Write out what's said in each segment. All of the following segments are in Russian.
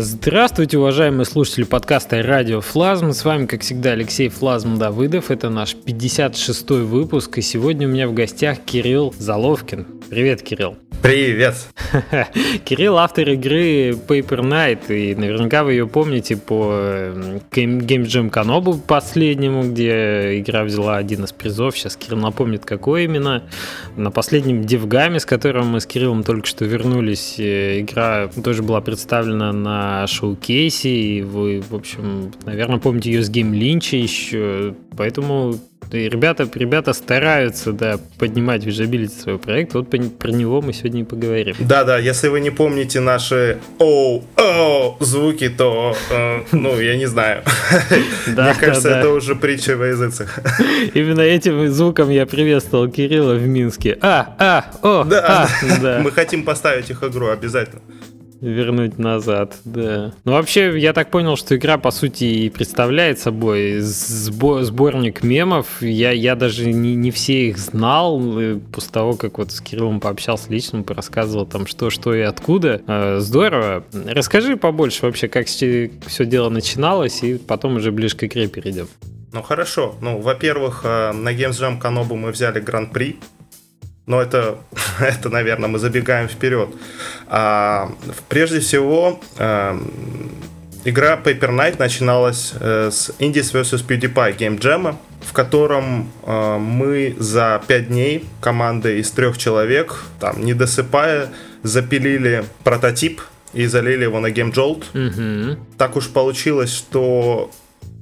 Здравствуйте, уважаемые слушатели подкаста «Радио Флазм». С вами, как всегда, Алексей Флазм Давыдов. Это наш 56-й выпуск, и сегодня у меня в гостях Кирилл Заловкин. Привет, Кирилл. Привет! Кирилл автор игры Paper Night, и наверняка вы ее помните по Game, Game Jam Канобу последнему, где игра взяла один из призов. Сейчас Кирилл напомнит, какой именно. На последнем Девгаме, с которым мы с Кириллом только что вернулись, э, игра тоже была представлена на шоу-кейсе, и вы, в общем, наверное, помните ее с Game Lynch еще, поэтому ребята, ребята стараются, да, поднимать визабилити своего проекта. Вот про него мы сегодня и поговорим. Да-да, если вы не помните наши оу, оу звуки, то, э, ну, я не знаю. Мне кажется, это уже притча во языцах. Именно этим звуком я приветствовал Кирилла в Минске. А, а, о, да. А, мы хотим поставить их игру обязательно вернуть назад, да. Ну, вообще, я так понял, что игра, по сути, и представляет собой сбор, сборник мемов. Я, я даже не, не все их знал. После того, как вот с Кириллом пообщался лично, рассказывал там, что, что и откуда. Э, здорово. Расскажи побольше вообще, как все дело начиналось, и потом уже ближе к игре перейдем. Ну, хорошо. Ну, во-первых, э, на Games Jam Канобу мы взяли Гран-при но это, это, наверное, мы забегаем вперед. А, прежде всего, а, игра Paper Knight начиналась а, с Indies vs. PewDiePie Game Jam, в котором а, мы за 5 дней командой из трех человек, там, не досыпая, запилили прототип и залили его на Game Jolt. Mm-hmm. Так уж получилось, что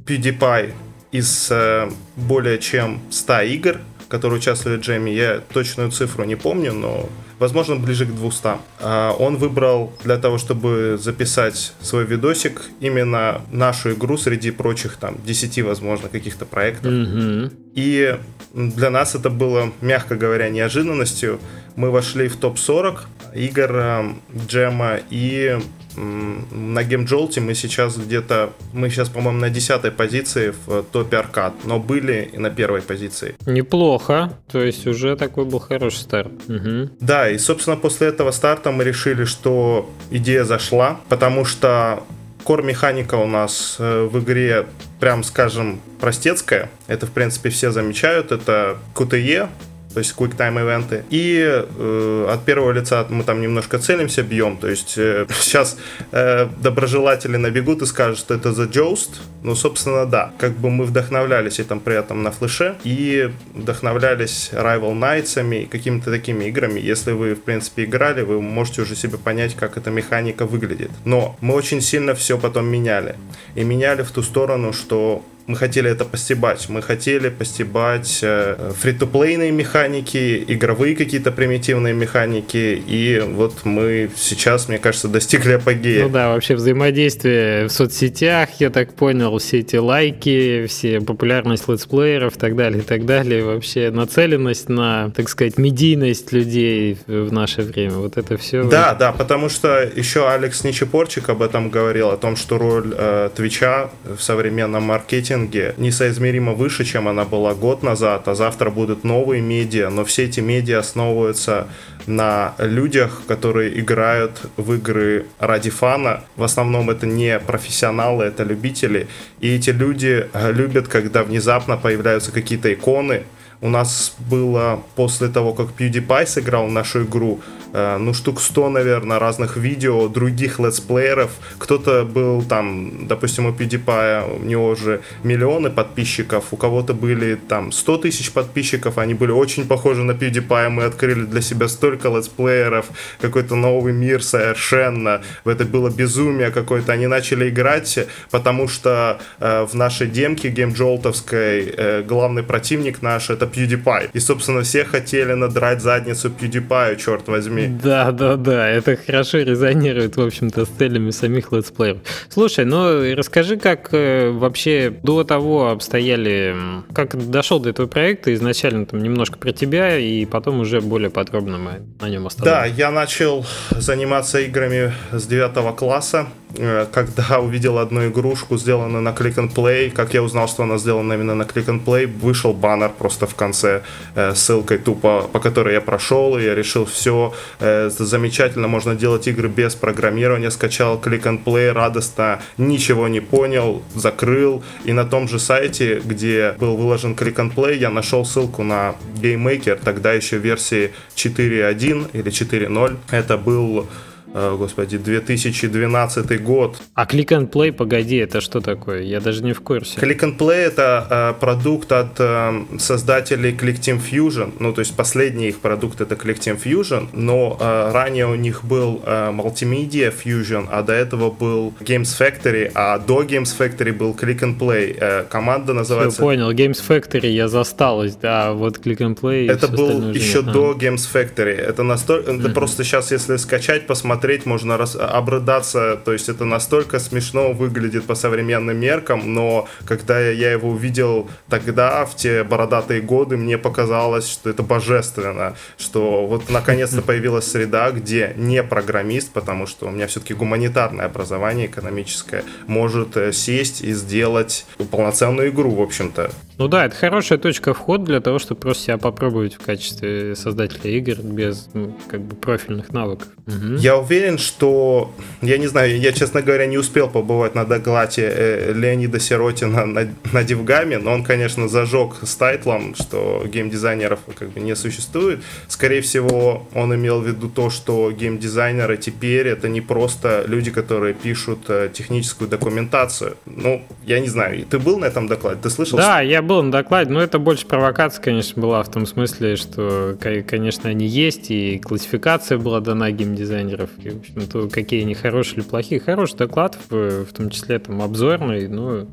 PewDiePie из э, более чем 100 игр которые участвовали в джеме, я точную цифру не помню, но возможно ближе к 200. А, он выбрал для того, чтобы записать свой видосик именно нашу игру среди прочих там 10, возможно, каких-то проектов. Mm-hmm. И для нас это было, мягко говоря, неожиданностью. Мы вошли в топ-40 игр э, джема и на геймджолте мы сейчас где-то, мы сейчас, по-моему, на десятой позиции в топе аркад, но были и на первой позиции. Неплохо, то есть уже такой был хороший старт. Угу. Да, и, собственно, после этого старта мы решили, что идея зашла, потому что кор-механика у нас э, в игре, прям скажем, простецкая. Это, в принципе, все замечают. Это QTE, то есть quick time ивенты. И э, от первого лица мы там немножко целимся, бьем. То есть э, сейчас э, доброжелатели набегут и скажут, что это за Joust. Ну, собственно, да. Как бы мы вдохновлялись и там при этом на флеше и вдохновлялись Rival Knights и какими-то такими играми. Если вы, в принципе, играли, вы можете уже себе понять, как эта механика выглядит. Но мы очень сильно все потом меняли. И меняли в ту сторону, что мы хотели это постебать. Мы хотели постебать э, фри-то-плейные механики, игровые какие-то примитивные механики, и вот мы сейчас, мне кажется, достигли апогея. Ну да, вообще взаимодействие в соцсетях, я так понял, все эти лайки, все популярность летсплееров и так далее, и так далее, вообще нацеленность на, так сказать, медийность людей в наше время, вот это все. Да, да, потому что еще Алекс Ничепорчик об этом говорил, о том, что роль э, Твича в современном маркетинге маркетинге несоизмеримо выше, чем она была год назад, а завтра будут новые медиа, но все эти медиа основываются на людях, которые играют в игры ради фана. В основном это не профессионалы, это любители. И эти люди э, любят, когда внезапно появляются какие-то иконы. У нас было после того, как PewDiePie сыграл нашу игру, Э, ну, штук 100, наверное, разных видео других летсплееров. Кто-то был там, допустим, у PewDiePie, у него уже миллионы подписчиков, у кого-то были там 100 тысяч подписчиков, они были очень похожи на PewDiePie, мы открыли для себя столько летсплееров, какой-то новый мир совершенно, это было безумие какое-то, они начали играть, потому что э, в нашей демке геймджолтовской э, главный противник наш это PewDiePie, и, собственно, все хотели надрать задницу PewDiePie, черт возьми, да, да, да, это хорошо резонирует, в общем-то, с целями самих летсплееров. Слушай, ну расскажи, как э, вообще до того обстояли, как дошел до этого проекта, изначально там немножко про тебя, и потом уже более подробно мы на нем остановимся. Да, я начал заниматься играми с 9 класса. Э, когда увидел одну игрушку, сделанную на Click and Play, как я узнал, что она сделана именно на Click and Play, вышел баннер просто в конце э, ссылкой тупо, по которой я прошел, и я решил, все, замечательно, можно делать игры без программирования, скачал Click and Play, радостно, ничего не понял, закрыл, и на том же сайте, где был выложен Click and Play, я нашел ссылку на GameMaker, тогда еще версии 4.1 или 4.0. Это был Э, господи, 2012 год. А Click and Play, погоди, это что такое? Я даже не в курсе. Click and Play это э, продукт от э, создателей Click Team Fusion, ну то есть последний их продукт это Click Team Fusion, но э, ранее у них был э, Multimedia Fusion, а до этого был Games Factory, а до Games Factory был Click and Play. Э, команда называется... Все, понял, Games Factory я засталась, да, вот Click and Play... Это был еще нет. до Games Factory. Это настолько... Это просто сейчас, если скачать, посмотреть смотреть, можно рас... обрыдаться, то есть это настолько смешно выглядит по современным меркам, но когда я его увидел тогда, в те бородатые годы, мне показалось, что это божественно, что вот наконец-то появилась среда, где не программист, потому что у меня все-таки гуманитарное образование экономическое, может э, сесть и сделать полноценную игру, в общем-то. Ну да, это хорошая точка входа для того, чтобы просто себя попробовать в качестве создателя игр без ну, как бы профильных навыков. Угу. Я уверен, что я не знаю, я честно говоря не успел побывать на докладе э, Леонида Сиротина на, на Дивгаме, но он, конечно, зажег с тайтлом, что геймдизайнеров как бы не существует. Скорее всего, он имел в виду то, что геймдизайнеры теперь это не просто люди, которые пишут э, техническую документацию. Ну, я не знаю, ты был на этом докладе, ты слышал? Да, я был на докладе, но это больше провокация, конечно, была в том смысле, что, конечно, они есть, и классификация была дана геймдизайнеров, и, в общем, то какие они хорошие или плохие. Хороший доклад, в, в том числе там обзорный, ну,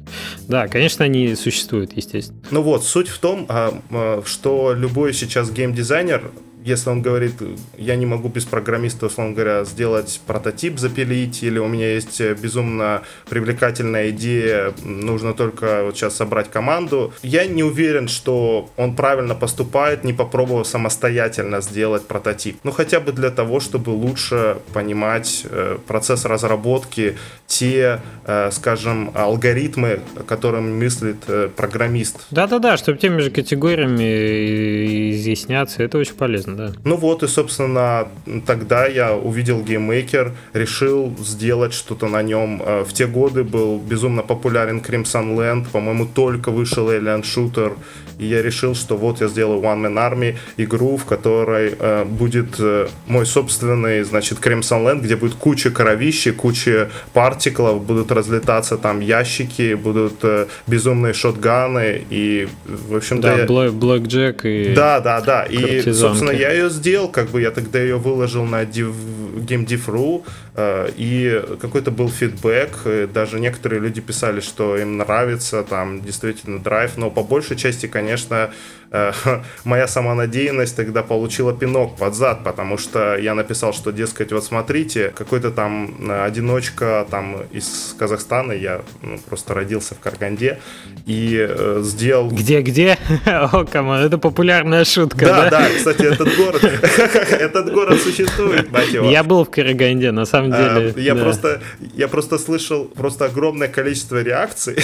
да, конечно, они существуют, естественно. Ну вот, суть в том, а, а, что любой сейчас геймдизайнер если он говорит, я не могу без программиста, условно говоря, сделать прототип, запилить, или у меня есть безумно привлекательная идея, нужно только вот сейчас собрать команду, я не уверен, что он правильно поступает, не попробовав самостоятельно сделать прототип. Ну, хотя бы для того, чтобы лучше понимать э, процесс разработки, те, э, скажем, алгоритмы, которым мыслит э, программист. Да-да-да, чтобы теми же категориями изъясняться, это очень полезно да. Ну вот, и, собственно, тогда я увидел GameMaker, решил сделать что-то на нем. Э, в те годы был безумно популярен Crimson Land, по-моему, только вышел Alien Shooter, и я решил, что вот я сделаю One Man Army, игру, в которой э, будет э, мой собственный, значит, Crimson Land, где будет куча кровищи, куча партиклов, будут разлетаться там ящики, будут э, безумные шотганы, и, в общем-то... Да, я... Black Jack и... Да, да, да, и, собственно, я ее сделал, как бы я тогда ее выложил на Div, GameDiv.ru, э, и какой-то был фидбэк, даже некоторые люди писали, что им нравится, там действительно драйв, но по большей части, конечно, Э, моя самонадеянность тогда получила пинок под зад, потому что я написал, что, дескать, вот смотрите, какой-то там э, одиночка там из Казахстана, я ну, просто родился в Караганде, и э, сделал... Где-где? О, come on, это популярная шутка, да? Да, да, кстати, этот город, этот город существует. Я был в Караганде, на самом а, деле. Я просто, я просто слышал просто огромное количество реакций.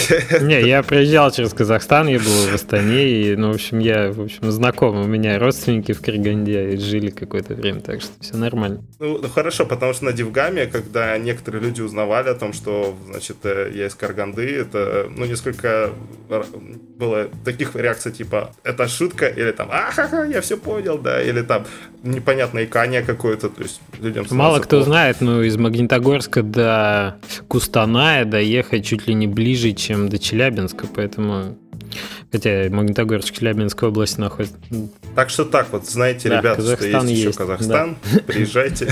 Не, я приезжал через Казахстан, я был в Астане, и, ну, в общем, я в общем, знакомы. У меня родственники в Караганде жили какое-то время, так что все нормально. Ну, ну хорошо, потому что на Дивгаме, когда некоторые люди узнавали о том, что, значит, э, я из Караганды, это, ну, несколько было таких реакций, типа, это шутка, или там, ахаха, я все понял, да, или там непонятное икание какое-то, то есть людям Мало кто плохо. знает, но из Магнитогорска до Кустаная доехать чуть ли не ближе, чем до Челябинска, поэтому Хотя Магнитогорск, Челябинская область находится. Так что так вот, знаете, да, ребята, Казахстан что есть, есть еще Казахстан, да. приезжайте.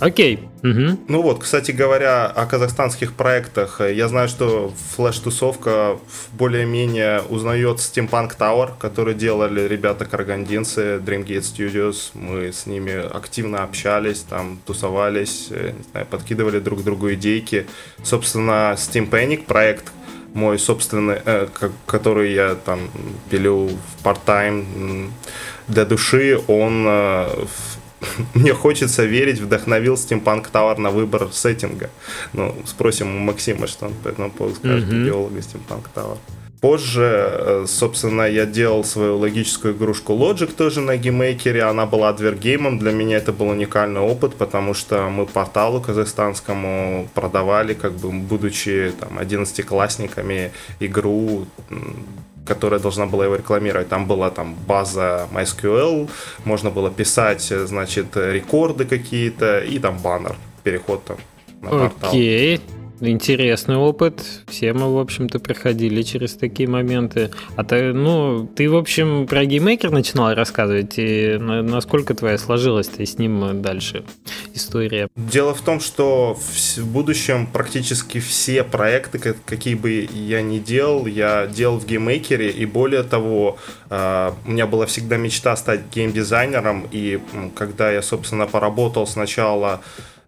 Окей. Угу. Ну вот, кстати говоря, о казахстанских проектах. Я знаю, что флеш-тусовка более-менее узнает Steampunk Tower, который делали ребята карагандинцы, Dreamgate Studios. Мы с ними активно общались, там тусовались, э, не знаю, подкидывали друг другу идейки. Собственно, Steam Panic проект, мой собственный, э, который я там пилю в part-time для души, он э, мне хочется верить, вдохновил Steampunk Tower на выбор сеттинга. Ну, спросим у Максима, что он по этому поводу скажет, mm-hmm. идеолога Steampunk Tower. Позже, э, собственно, я делал свою логическую игрушку Logic тоже на GameMaker'е. Она была адвергеймом. Для меня это был уникальный опыт, потому что мы порталу казахстанскому продавали, как бы будучи там 11-классниками, игру которая должна была его рекламировать. Там была там база MySQL, можно было писать, значит, рекорды какие-то и там баннер, переход там на портал. Окей, Интересный опыт. Все мы, в общем-то, проходили через такие моменты. А ты, ну, ты, в общем, про GameMaker начинал рассказывать, и насколько твоя сложилась ты с ним дальше история? Дело в том, что в будущем практически все проекты, какие бы я ни делал, я делал в GameMaker'е, и более того, а, у меня была всегда мечта стать геймдизайнером, и когда я, собственно, поработал сначала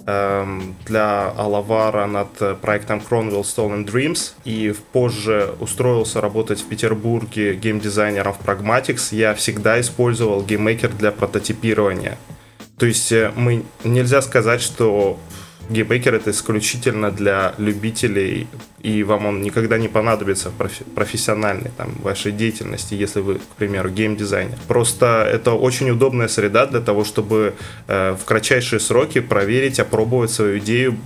для Алавара над э, проектом Cromwell Stolen Dreams и позже устроился работать в Петербурге геймдизайнером в Pragmatics, я всегда использовал GameMaker для прототипирования. То есть э, мы нельзя сказать, что GameMaker это исключительно для любителей и вам он никогда не понадобится в профессиональной там, вашей деятельности, если вы, к примеру, геймдизайнер. Просто это очень удобная среда для того, чтобы э, в кратчайшие сроки проверить, опробовать свою идею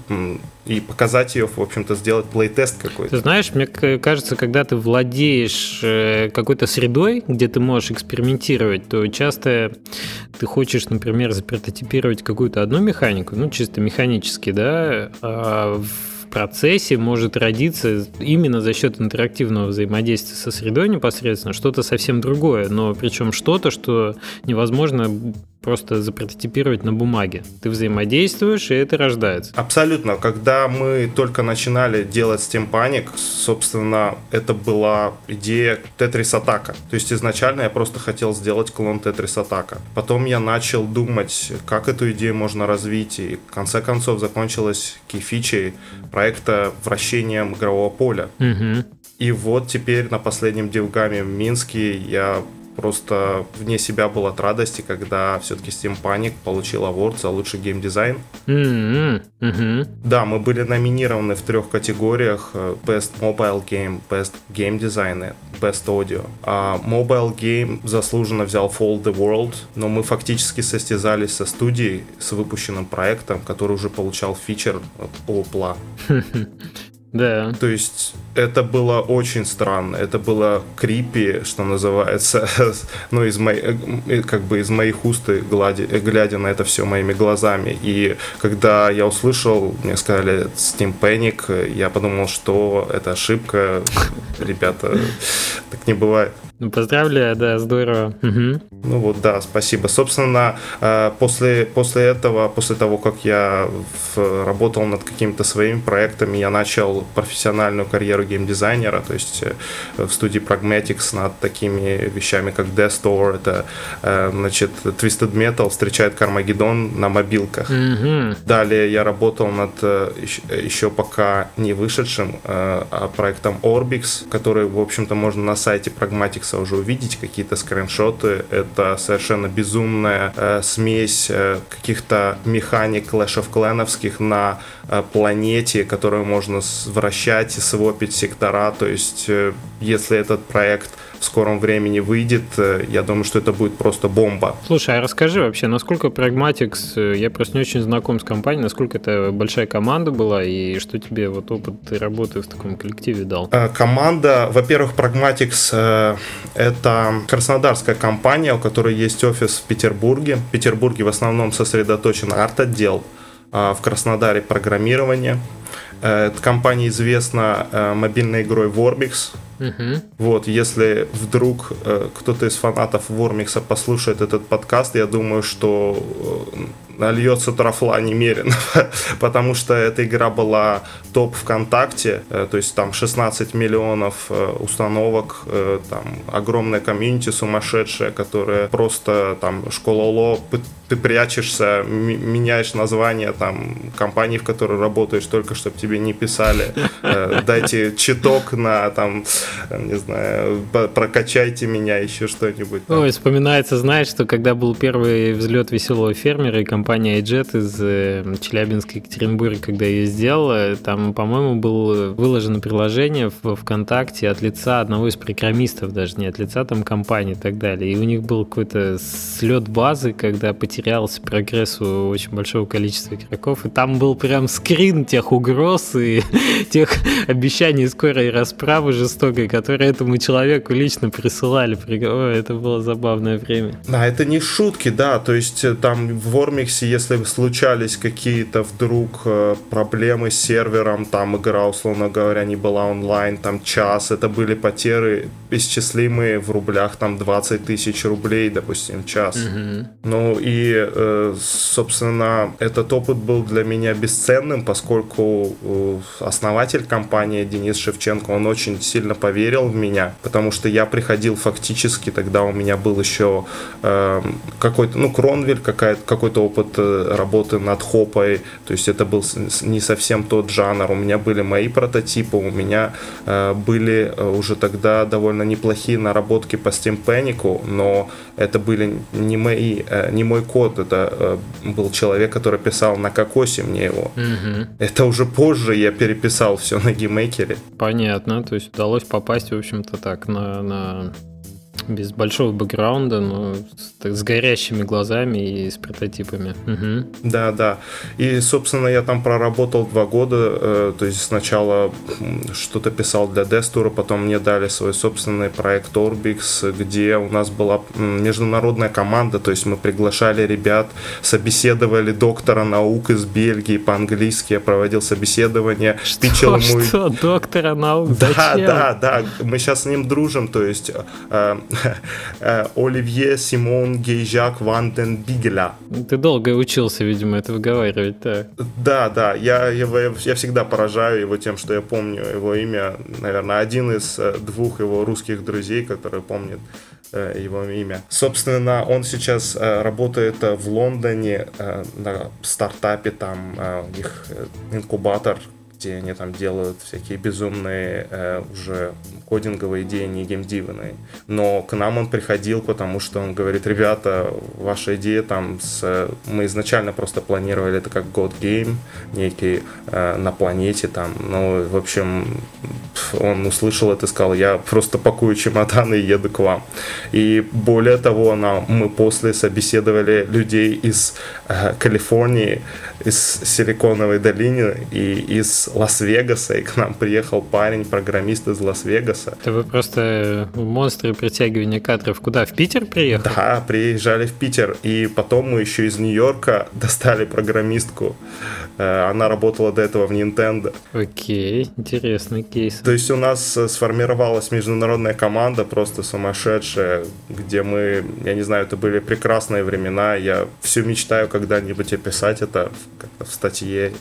и показать ее, в общем-то, сделать плейтест какой-то. Ты знаешь, мне кажется, когда ты владеешь э, какой-то средой, где ты можешь экспериментировать, то часто ты хочешь, например, запрототипировать какую-то одну механику, ну, чисто механически, да, а в процессе может родиться именно за счет интерактивного взаимодействия со средой непосредственно что-то совсем другое, но причем что-то, что невозможно просто запрототипировать на бумаге. Ты взаимодействуешь, и это рождается. Абсолютно. Когда мы только начинали делать Steam Panic, собственно, это была идея Tetris Атака. То есть изначально я просто хотел сделать клон Tetris Атака. Потом я начал думать, как эту идею можно развить, и в конце концов закончилась кей-фичей проекта вращением игрового поля. Угу. И вот теперь на последнем девгаме в Минске я просто вне себя был от радости, когда все-таки Steam Panic получил award за лучший геймдизайн. Mm-hmm. Mm-hmm. Да, мы были номинированы в трех категориях. Э, Best Mobile Game, Best Game Design и Best Audio. А Mobile Game заслуженно взял Fall the World, но мы фактически состязались со студией с выпущенным проектом, который уже получал фичер от Opla. Да. То есть это было очень странно, это было крипи, что называется, ну, из моей, э, как бы из моих уст, глядя, глядя на это все моими глазами. И когда я услышал, мне сказали Steam Panic, я подумал, что это ошибка, ребята, так не бывает. Ну, поздравляю, да, здорово. Угу. Ну вот, да, спасибо. Собственно, э, после, после этого, после того, как я в, работал над какими-то своими проектами, я начал профессиональную карьеру геймдизайнера, то есть э, в студии Pragmatics над такими вещами, как Death Store, это, э, значит, Twisted Metal встречает Кармагеддон на мобилках. Угу. Далее я работал над еще пока не вышедшим а проектом Orbix, который, в общем-то, можно на сайте Pragmatics уже увидеть какие-то скриншоты. Это совершенно безумная э, смесь э, каких-то механик Clash of Clans'овских на э, планете, которую можно вращать и свопить сектора. То есть, э, если этот проект в скором времени выйдет. Э, я думаю, что это будет просто бомба. Слушай, а расскажи вообще, насколько Pragmatics, э, я просто не очень знаком с компанией, насколько это большая команда была и что тебе вот опыт работы в таком коллективе дал? Команда, во-первых, Pragmatics это краснодарская компания, у которой есть офис в Петербурге. В Петербурге в основном сосредоточен арт-отдел, а в Краснодаре программирование. Эта компания известна мобильной игрой Warbix, Угу. Вот, если вдруг э, кто-то из фанатов Вормикса послушает этот подкаст, я думаю, что э, нальется трафла немерено, потому что эта игра была топ ВКонтакте, э, то есть там 16 миллионов э, установок, э, там огромная комьюнити сумасшедшая, которая просто там школа ЛО, ты прячешься, меняешь название там компании, в которой работаешь, только чтобы тебе не писали, дайте читок на там не знаю, прокачайте меня, еще что-нибудь. Ой, вспоминается, знаешь, что когда был первый взлет веселого фермера и компания iJet из э, Челябинска, Екатеринбурга, когда ее сделала, там, по-моему, было выложено приложение в ВКонтакте от лица одного из программистов, даже не от лица там компании и так далее. И у них был какой-то слет базы, когда потерялся прогресс у очень большого количества игроков, и там был прям скрин тех угроз и тех обещаний скорой расправы жестокой, которые этому человеку лично присылали. Ой, это было забавное время. Да, это не шутки, да, то есть э, там в Ормиксе, если случались какие-то вдруг э, проблемы с сервером, там игра, условно говоря, не была онлайн, там час, это были потери исчислимые в рублях, там 20 тысяч рублей, допустим, час. Угу. Ну и, э, собственно, этот опыт был для меня бесценным, поскольку основатель компании Денис Шевченко, он очень сильно поверил в меня, потому что я приходил фактически, тогда у меня был еще э, какой-то, ну, Кронвель, какой-то опыт э, работы над хопой, то есть это был не совсем тот жанр, у меня были мои прототипы, у меня э, были э, уже тогда довольно неплохие наработки по Panic, но это были не мои, э, не мой код, это э, был человек, который писал на Cocos мне его. Угу. Это уже позже я переписал все на GameMaker'е. Понятно, то есть удалось попасть, в общем-то, так, на, на без большого бэкграунда, но с, с горящими глазами и с прототипами. Угу. Да, да. И, собственно, я там проработал два года. Э, то есть сначала что-то писал для Дестура, потом мне дали свой собственный проект Orbix, где у нас была международная команда, то есть мы приглашали ребят, собеседовали доктора наук из Бельгии по-английски, я проводил собеседование. Что, ему... что? Доктора наук? Да, Зачем? да, да. Мы сейчас с ним дружим, то есть Э, Оливье Симон Гейжак Ванден Бигеля. Ты долго учился, видимо, это выговаривать, да? Да, да, я, его, я всегда поражаю его тем, что я помню его имя. Наверное, один из э, двух его русских друзей, который помнит э, его имя. Собственно, он сейчас работает в Лондоне на стартапе, там у них инкубатор где они там делают всякие безумные э, уже кодинговые идеи, не геймдивные. Но к нам он приходил, потому что он говорит, ребята, ваша идея там с... Мы изначально просто планировали это как God Game, некий э, на планете там. Ну, в общем, он услышал это и сказал, я просто пакую чемоданы и еду к вам. И более того, нам, мы после собеседовали людей из э, Калифорнии, из Силиконовой долины и из Лас-Вегаса, и к нам приехал парень, программист из Лас-Вегаса. Это вы просто монстры притягивания кадров. Куда, в Питер приехали? Да, приезжали в Питер, и потом мы еще из Нью-Йорка достали программистку. Э, она работала до этого в Nintendo. Окей, интересный кейс. То есть у нас э, сформировалась международная команда, просто сумасшедшая, где мы, я не знаю, это были прекрасные времена. Я все мечтаю когда-нибудь описать это в статье.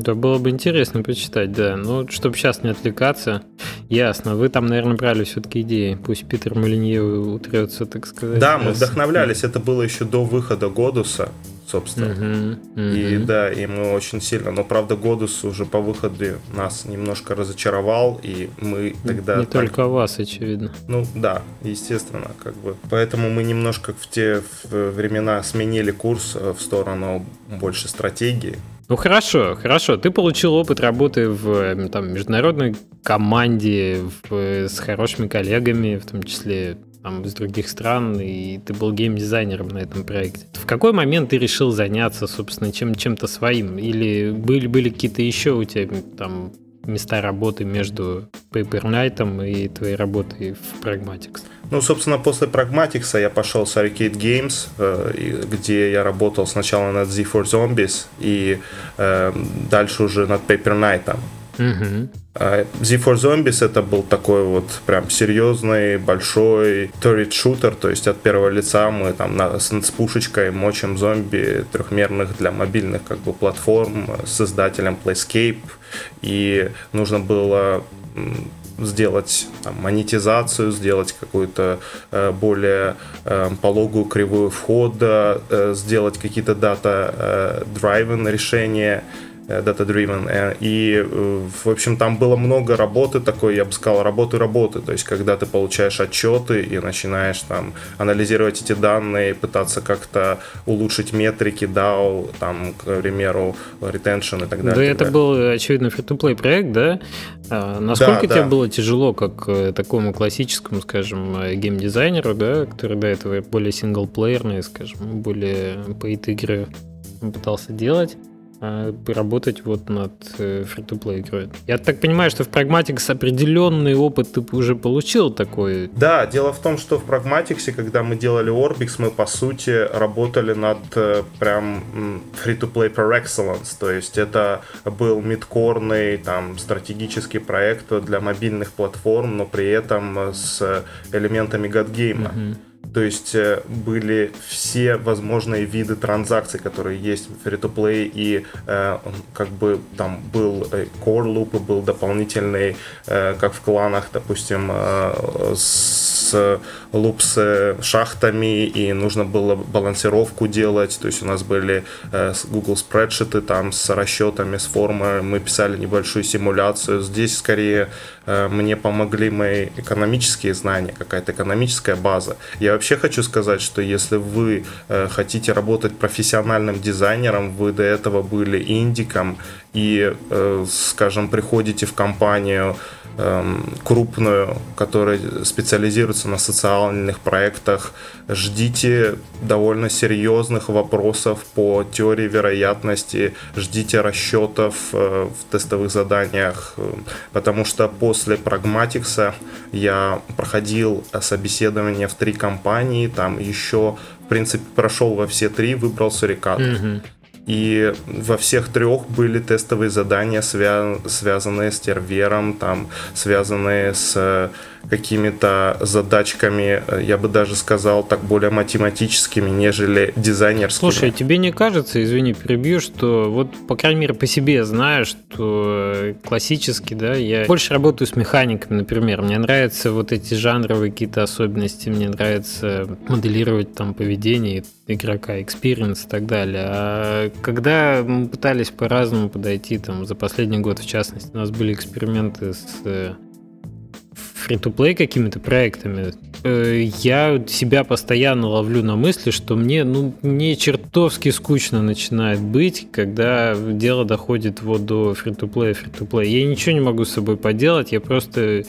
Да, было бы интересно почитать, да. Ну, чтобы сейчас не отвлекаться. Ясно. Вы там, наверное, брали все-таки идеи. Пусть Питер Малинье утрется, так сказать. Да, мы вдохновлялись. Это было еще до выхода Годуса, собственно. Угу, угу. И да, и мы очень сильно. Но правда, Годус уже по выходу нас немножко разочаровал, и мы тогда. Не так... только вас, очевидно. Ну да, естественно, как бы. Поэтому мы немножко в те времена сменили курс э, в сторону больше стратегии. Ну хорошо, хорошо. Ты получил опыт работы в там, международной команде в, с хорошими коллегами, в том числе там, из других стран, и ты был геймдизайнером на этом проекте. В какой момент ты решил заняться, собственно, чем, чем-то своим? Или были, были какие-то еще у тебя там места работы между Paper Night и твоей работой в Pragmatics? Ну, собственно, после Pragmatics я пошел с Arcade Games, э, где я работал сначала над Z4 Zombies и э, дальше уже над Paper Night. Угу. Z4 Zombies это был такой вот прям серьезный, большой turret шутер, то есть от первого лица мы там на, с, с пушечкой мочим зомби трехмерных для мобильных как бы платформ с создателем Playscape, и нужно было сделать там, монетизацию, сделать какую-то э, более э, пологую кривую входа, э, сделать какие-то дата-драйвен э, решения, data-driven. И, в общем, там было много работы такой, я бы сказал, работы-работы. То есть, когда ты получаешь отчеты и начинаешь там анализировать эти данные, пытаться как-то улучшить метрики DAO, там, к примеру, retention и так далее. Да, это далее. был, очевидно, free-to-play проект, да? А насколько да, тебе да. было тяжело, как э, такому классическому, скажем, э, геймдизайнеру, да, который до этого более синглплеерные, скажем, более пейт игры пытался делать, а поработать вот над free-to-play э, игрой. Я так понимаю, что в Pragmatics определенный опыт ты уже получил такой. Да, дело в том, что в Pragmatics, когда мы делали Orbix, мы по сути работали над э, прям free-to-play per excellence. То есть это был мидкорный там стратегический проект для мобильных платформ, но при этом с элементами гадгейма. Mm-hmm. То есть э, были все возможные виды транзакций, которые есть в free-to-play, и э, как бы там был э, core loop, был дополнительный, э, как в кланах, допустим, э, с луп с шахтами, и нужно было балансировку делать. То есть у нас были э, Google спредшиты там с расчетами, с формой, мы писали небольшую симуляцию. Здесь скорее э, мне помогли мои экономические знания, какая-то экономическая база. Я вообще хочу сказать, что если вы э, хотите работать профессиональным дизайнером, вы до этого были индиком и, э, скажем, приходите в компанию крупную, которая специализируется на социальных проектах, ждите довольно серьезных вопросов по теории вероятности, ждите расчетов э, в тестовых заданиях, потому что после прагматикса я проходил собеседование в три компании, там еще, в принципе, прошел во все три, выбрал сурикат. Mm-hmm. И во всех трех были тестовые задания, свя- связанные с тервером, там, связанные с какими-то задачками, э, я бы даже сказал, так более математическими, нежели дизайнерскими. Слушай, тебе не кажется, извини, перебью, что вот, по крайней мере, по себе знаю, что э, классически, да, я больше работаю с механиками, например. Мне нравятся вот эти жанровые какие-то особенности, мне нравится моделировать там поведение игрока, experience и так далее. А когда мы пытались по-разному подойти, там, за последний год, в частности, у нас были эксперименты с э, фри-то-плей какими-то проектами, э, я себя постоянно ловлю на мысли, что мне, ну, мне чертовски скучно начинает быть, когда дело доходит вот до фри-то-плея, фри-то-плея. Я ничего не могу с собой поделать, я просто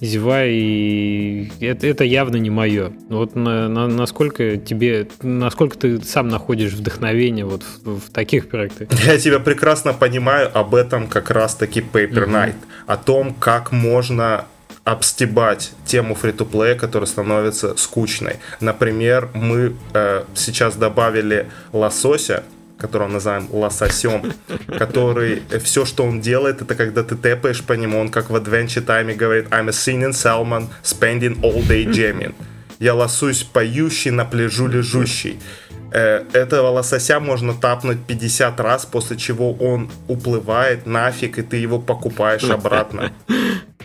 зеваю, и это, это явно не мое. Вот на, на, насколько тебе, насколько ты сам находишь вдохновение вот в, в таких проектах? Я тебя прекрасно понимаю, об этом как раз-таки Paper Night, mm-hmm. о том, как можно обстебать тему фри-то-плея, которая становится скучной. Например, мы э, сейчас добавили лосося, которого называем лососем, который э, все, что он делает, это когда ты тэпаешь по нему, он как в Adventure Time говорит I'm a singing salmon, spending all day jamming. Я лосусь поющий на пляжу лежущий. Э, этого лосося можно тапнуть 50 раз, после чего он уплывает нафиг, и ты его покупаешь обратно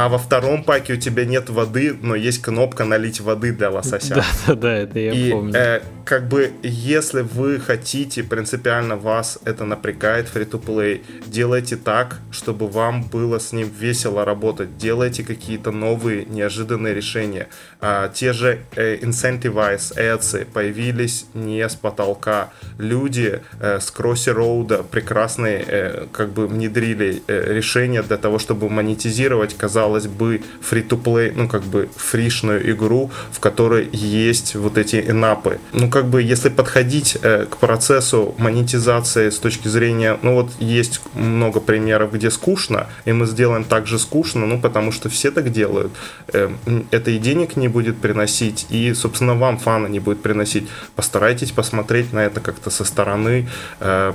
а во втором паке у тебя нет воды, но есть кнопка налить воды для лосося. Да, да, да, это я и, помню. Э, как бы, если вы хотите, принципиально вас это напрягает, free-to-play, делайте так, чтобы вам было с ним весело работать. Делайте какие-то новые, неожиданные решения. А, те же э, Incentivize Ads появились не с потолка. Люди э, с Crossy Road прекрасные э, как бы внедрили э, решения для того, чтобы монетизировать, казалось бы, free-to-play, ну как бы фришную игру, в которой есть вот эти энапы. Ну как бы, если подходить э, к процессу монетизации с точки зрения, ну вот есть много примеров, где скучно, и мы сделаем так же скучно, ну потому что все так делают. Э, это и денег не не будет приносить, и, собственно, вам фана не будет приносить. Постарайтесь посмотреть на это как-то со стороны, э,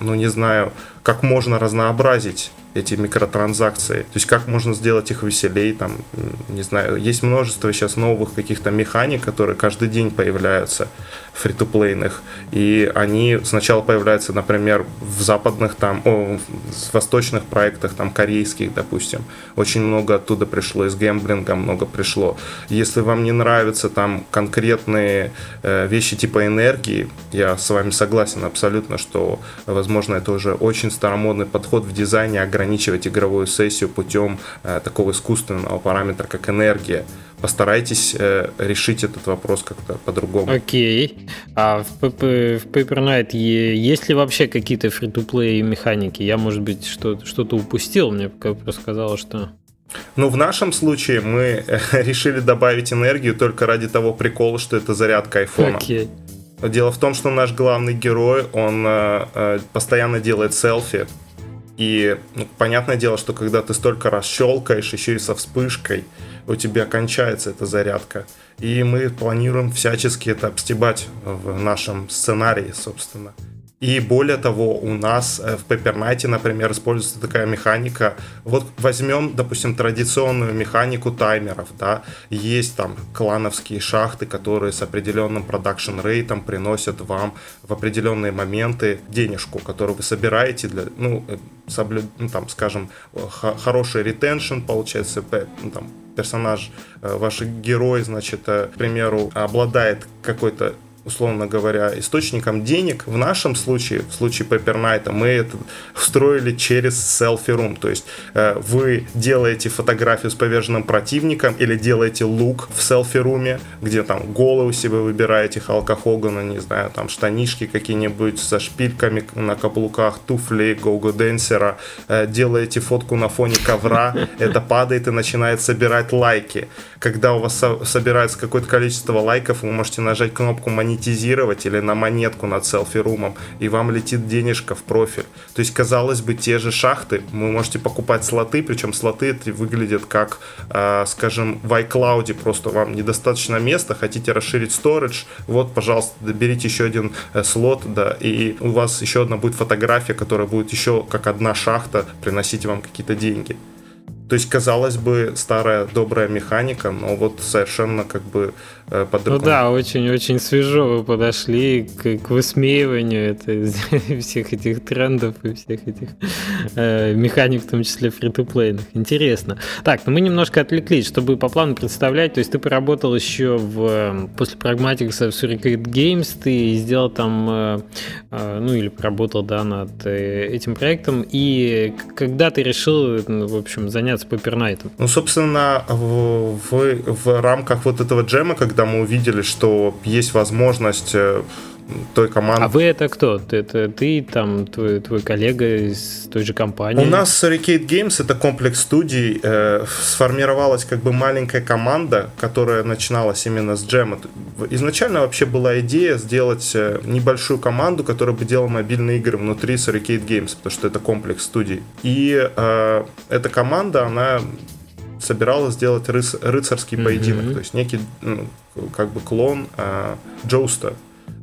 ну, не знаю, как можно разнообразить эти микротранзакции. То есть как можно сделать их веселей, там, не знаю, есть множество сейчас новых каких-то механик, которые каждый день появляются. фри-то-плейных. И они сначала появляются, например, в западных там, о, в восточных проектах, там, корейских, допустим. Очень много оттуда пришло, из гэмблинга много пришло. Если вам не нравятся там конкретные э, вещи типа энергии, я с вами согласен абсолютно, что, возможно, это уже очень старомодный подход в дизайне ограничивать игровую сессию путем э, такого искусственного параметра, как энергия постарайтесь э, решить этот вопрос как-то по-другому. Окей. А в, PP, в Paper Night есть ли вообще какие-то фри-то-плей механики? Я, может быть, что- что-то упустил, мне просто что... Ну, в нашем случае мы решили добавить энергию только ради того прикола, что это зарядка айфона. Окей. Дело в том, что наш главный герой, он э, э, постоянно делает селфи. И ну, понятное дело, что когда ты столько раз щелкаешь, еще и со вспышкой, у тебя кончается эта зарядка. И мы планируем всячески это обстебать в нашем сценарии, собственно. И более того, у нас э, в Paper Night, например, используется такая механика. Вот возьмем, допустим, традиционную механику таймеров, да, есть там клановские шахты, которые с определенным продакшн рейтом приносят вам в определенные моменты денежку, которую вы собираете для, ну, э, соблю... ну там, скажем, хороший ретеншн получается, ну, там, персонаж, э, ваш герой, значит, к примеру, обладает какой-то условно говоря, источником денег. В нашем случае, в случае Paper Night, мы это встроили через Selfie Room. То есть э, вы делаете фотографию с поверженным противником или делаете лук в Selfie Room, где там голову себе выбираете, Халка Хогана, не знаю, там штанишки какие-нибудь со шпильками на каблуках, туфли, Гого Денсера, э, делаете фотку на фоне ковра, это падает и начинает собирать лайки. Когда у вас со- собирается какое-то количество лайков, вы можете нажать кнопку монетизации монетизировать или на монетку над селфи-румом, и вам летит денежка в профиль. То есть, казалось бы, те же шахты, вы можете покупать слоты, причем слоты эти выглядят как, э, скажем, в iCloud, просто вам недостаточно места, хотите расширить storage, вот, пожалуйста, доберите еще один э, слот, да, и у вас еще одна будет фотография, которая будет еще как одна шахта приносить вам какие-то деньги. То есть, казалось бы, старая добрая механика, но вот совершенно как бы э, по-другому. Ну да, очень-очень свежо вы подошли к, к высмеиванию это, всех этих трендов и всех этих э, механик, в том числе фри-то-плейных. Интересно. Так, ну мы немножко отвлеклись, чтобы по плану представлять. То есть ты поработал еще в, после Pragmatics в Surrogate Games, ты сделал там, э, э, ну или поработал, да, над э, этим проектом. И когда ты решил, ну, в общем, заняться заняться папернайтом? Ну, собственно, в, в, в рамках вот этого джема, когда мы увидели, что есть возможность э, той команды. А вы это кто? Это ты, там, твой, твой коллега из той же компании? У нас Surricate Games, это комплекс студий, э, сформировалась как бы маленькая команда, которая начиналась именно с джема. Изначально вообще была идея сделать э, небольшую команду, которая бы делала мобильные игры внутри Surricate Games, потому что это комплекс студий. И э, эта команда, она собиралась сделать рыц- рыцарский mm-hmm. поединок, то есть некий ну, как бы клон э, Джоуста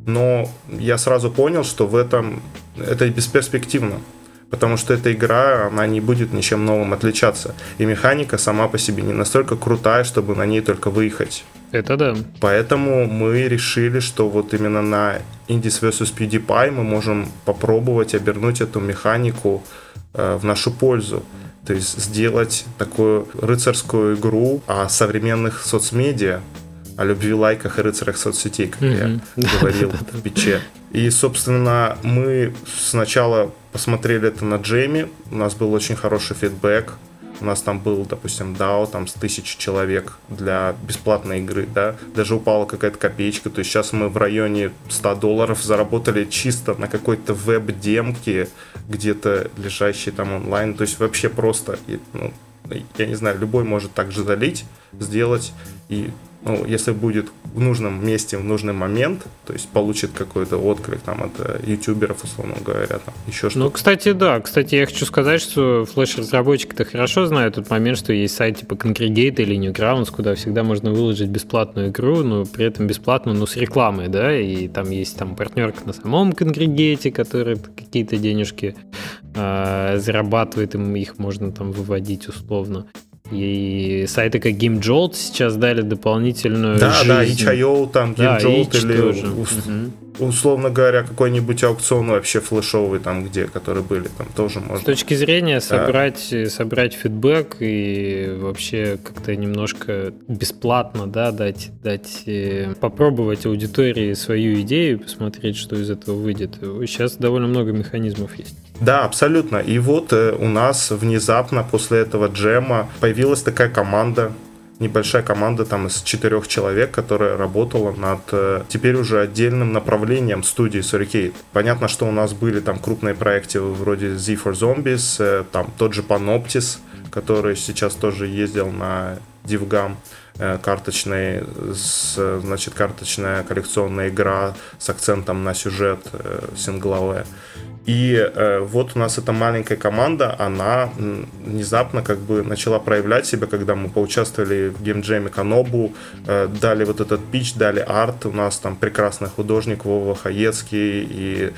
но я сразу понял, что в этом это бесперспективно, потому что эта игра, она не будет ничем новым отличаться, и механика сама по себе не настолько крутая, чтобы на ней только выехать. Это да. Поэтому мы решили, что вот именно на Indies vs PewDiePie мы можем попробовать обернуть эту механику э, в нашу пользу. То есть сделать такую рыцарскую игру о современных соцмедиа, о любви, лайках и рыцарях соцсетей, как mm-hmm. я говорил в пече. И, собственно, мы сначала посмотрели это на Джейми, у нас был очень хороший фидбэк, у нас там был, допустим, DAO там с тысячи человек для бесплатной игры, да, даже упала какая-то копеечка, то есть сейчас мы в районе 100 долларов заработали чисто на какой-то веб-демке, где-то лежащей там онлайн, то есть вообще просто, ну, я не знаю, любой может так же залить, сделать, и ну, если будет в нужном месте, в нужный момент, то есть получит какой-то отклик там от э, ютуберов, условно говоря, там еще что-то. Ну, кстати, да. Кстати, я хочу сказать, что флеш-разработчики-то хорошо знают тот момент, что есть сайт типа Congregate или Newgrounds, куда всегда можно выложить бесплатную игру, но при этом бесплатно, но с рекламой, да, и там есть там партнерка на самом Congregate, который какие-то денежки э, зарабатывает, им их можно там выводить условно. И сайты как GameJolt сейчас дали дополнительную Да, жизнь. да, itch.io, там GameJolt да, или тоже. угу условно говоря, какой-нибудь аукцион вообще флешовый там где, которые были, там тоже можно. С точки зрения собрать, да. собрать фидбэк и вообще как-то немножко бесплатно, да, дать, дать, э, попробовать аудитории свою идею, посмотреть, что из этого выйдет. Сейчас довольно много механизмов есть. Да, абсолютно. И вот э, у нас внезапно после этого джема появилась такая команда, небольшая команда там из четырех человек, которая работала над э, теперь уже отдельным направлением студии Surricate. Понятно, что у нас были там крупные проекты вроде Z for Zombies, э, там тот же Panoptis, который сейчас тоже ездил на DivGam э, карточный, значит, карточная коллекционная игра с акцентом на сюжет сингловая. И э, вот у нас эта маленькая команда, она внезапно как бы начала проявлять себя, когда мы поучаствовали в геймджеме Канобу, э, дали вот этот пич, дали арт, у нас там прекрасный художник Вова Хаецкий и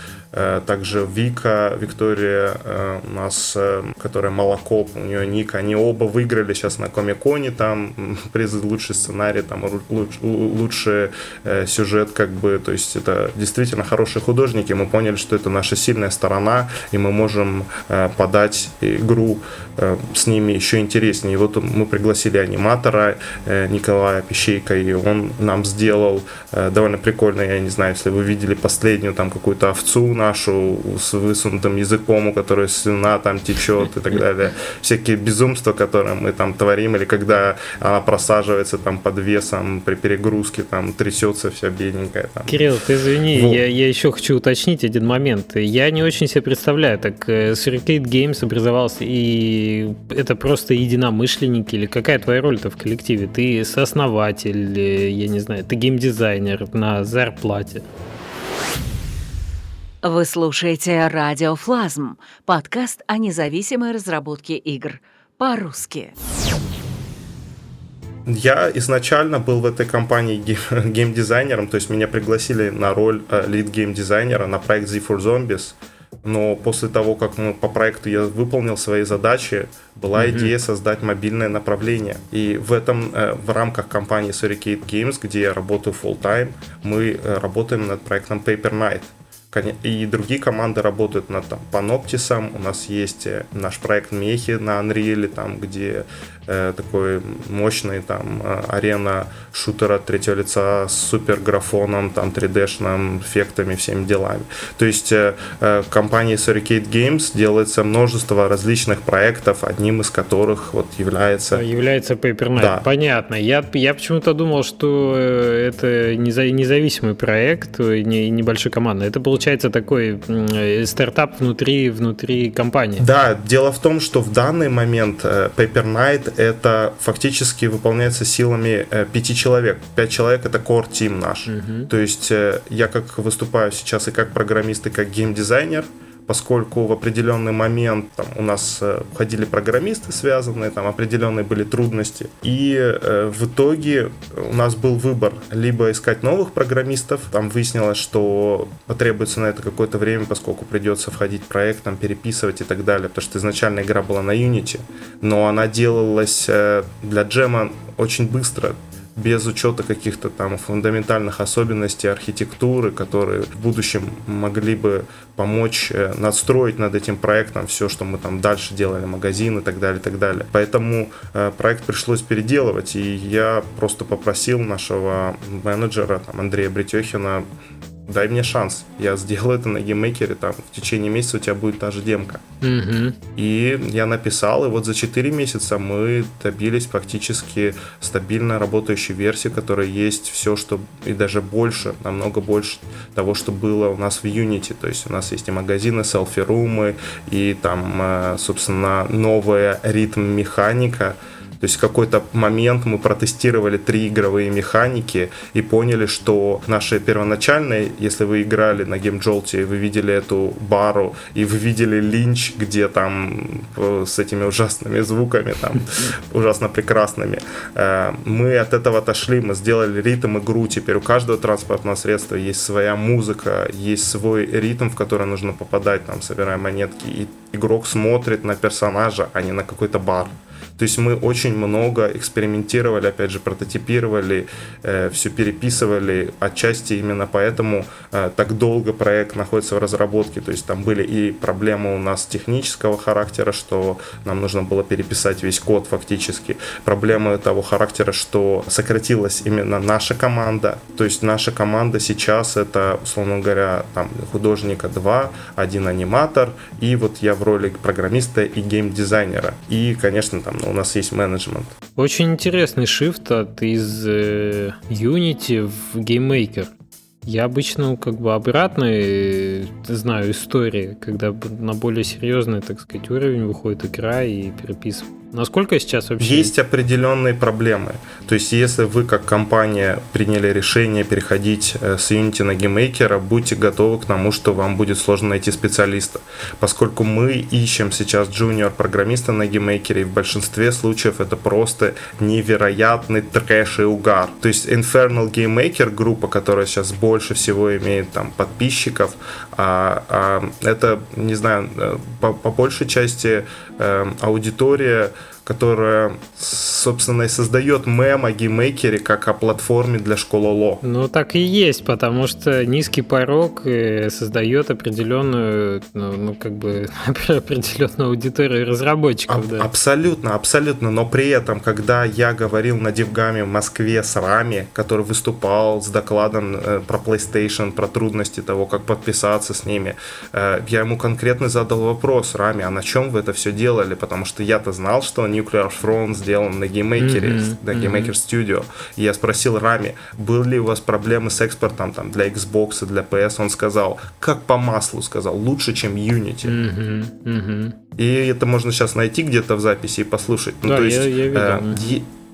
также Вика, Виктория э, у нас, э, которая молоко, у нее ник, они оба выиграли сейчас на Комиконе там призы лучший сценарий, там луч, лучший э, сюжет как бы, то есть это действительно хорошие художники, мы поняли, что это наша сильная сторона, и мы можем э, подать игру э, с ними еще интереснее. И вот мы пригласили аниматора э, Николая Пищейка, и он нам сделал довольно прикольно, я не знаю, если вы видели последнюю там какую-то овцу нашу с высунутым языком, у которой слюна там течет и так далее. Всякие безумства, которые мы там творим, или когда она просаживается там под весом при перегрузке, там трясется вся бедненькая. Там. Кирилл, ты извини, вот. я, я еще хочу уточнить один момент. Я не очень себе представляю, так Surricate Games образовался, и это просто единомышленники, или какая твоя роль-то в коллективе? Ты сооснователь, я не знаю, ты геймдизайнер на зарплате. Вы слушаете «Радио Флазм» — подкаст о независимой разработке игр. По-русски. Я изначально был в этой компании геймдизайнером, то есть меня пригласили на роль э, лид-геймдизайнера на проект Z4 Zombies — но после того, как мы по проекту я выполнил свои задачи, была mm-hmm. идея создать мобильное направление. И в этом, э, в рамках компании Surricate Games, где я работаю full time, мы э, работаем над проектом Paper Night. И другие команды работают над там, Panoptis. У нас есть э, наш проект Мехи на Unreal, там, где э, такой мощный там э, арена шутера третьего лица с супер графоном, там 3D-шным эффектами, всеми делами. То есть э, э, компания Surricate Games делается множество различных проектов, одним из которых вот является... Является Paper Knight. Да. Понятно. Я, я почему-то думал, что э, это независимый проект, не, небольшой команда. Это получается такой стартап внутри, внутри компании. Да, дело в том, что в данный момент Paper Knight это фактически выполняется силами э, пяти человек. Пять человек это core team наш. Угу. То есть э, я как выступаю сейчас и как программист, и как геймдизайнер, поскольку в определенный момент там, у нас э, ходили программисты связанные, там определенные были трудности. И э, в итоге у нас был выбор либо искать новых программистов, там выяснилось, что потребуется на это какое-то время, поскольку придется входить в проект, там переписывать и так далее, потому что изначально игра была на Unity, но она делалась э, для джема очень быстро, без учета каких-то там фундаментальных особенностей архитектуры, которые в будущем могли бы помочь э, надстроить над этим проектом все, что мы там дальше делали, магазин и так далее, и так далее. Поэтому э, проект пришлось переделывать, и я просто попросил нашего менеджера, там, Андрея Бретехина, дай мне шанс, я сделаю это на GameMaker'е, там в течение месяца у тебя будет та же демка. Угу. И я написал, и вот за 4 месяца мы добились практически стабильно работающей версии, которая есть все, что и даже больше, намного больше того, что было у нас в Unity. То есть у нас есть и магазины, селфи-румы, и там, э, собственно, новая ритм-механика, то есть в какой-то момент мы протестировали три игровые механики и поняли, что наши первоначальные, если вы играли на GameJolt, и вы видели эту бару, и вы видели линч, где там э, с этими ужасными звуками, там ужасно прекрасными, э, мы от этого отошли, мы сделали ритм игру, теперь у каждого транспортного средства есть своя музыка, есть свой ритм, в который нужно попадать, там, собирая монетки, и игрок смотрит на персонажа, а не на какой-то бар. То есть мы очень много экспериментировали, опять же, прототипировали, э, все переписывали, отчасти именно поэтому э, так долго проект находится в разработке. То есть там были и проблемы у нас технического характера, что нам нужно было переписать весь код фактически. Проблемы того характера, что сократилась именно наша команда. То есть наша команда сейчас это, условно говоря, там художника два, один аниматор, и вот я в роли программиста и геймдизайнера. И, конечно, там у нас есть менеджмент. Очень интересный шифт от из э, Unity в GameMaker. Я обычно как бы обратно э, знаю истории, когда на более серьезный, так сказать, уровень выходит игра и переписывает. Насколько сейчас вообще... Есть определенные проблемы. То есть, если вы как компания приняли решение переходить э, с Unity на GameMaker, будьте готовы к тому, что вам будет сложно найти специалиста. Поскольку мы ищем сейчас джуниор-программиста на GameMaker, и в большинстве случаев это просто невероятный трэш и угар. То есть, Infernal GameMaker, группа, которая сейчас больше всего имеет там подписчиков, а, а, это, не знаю, э, по, по большей части э, аудитория которая, собственно, и создает мем о GameMaker'е как о платформе для школоло. Ну, так и есть, потому что низкий порог э, создает определенную, ну, ну как бы, определенную аудиторию разработчиков. А- да. Абсолютно, абсолютно, но при этом, когда я говорил на DevGAMM'е в Москве с Рами, который выступал с докладом э, про PlayStation, про трудности того, как подписаться с ними, э, я ему конкретно задал вопрос, Рами, а на чем вы это все делали? Потому что я-то знал, что Nuclear Throne сделан на GameMaker'е, mm-hmm. на GameMaker Studio. И я спросил Рами, были ли у вас проблемы с экспортом там, для Xbox и для PS? Он сказал, как по маслу сказал, лучше, чем Unity. Mm-hmm. Mm-hmm. И это можно сейчас найти где-то в записи и послушать. Ну, да, то есть, я, я видел. Э,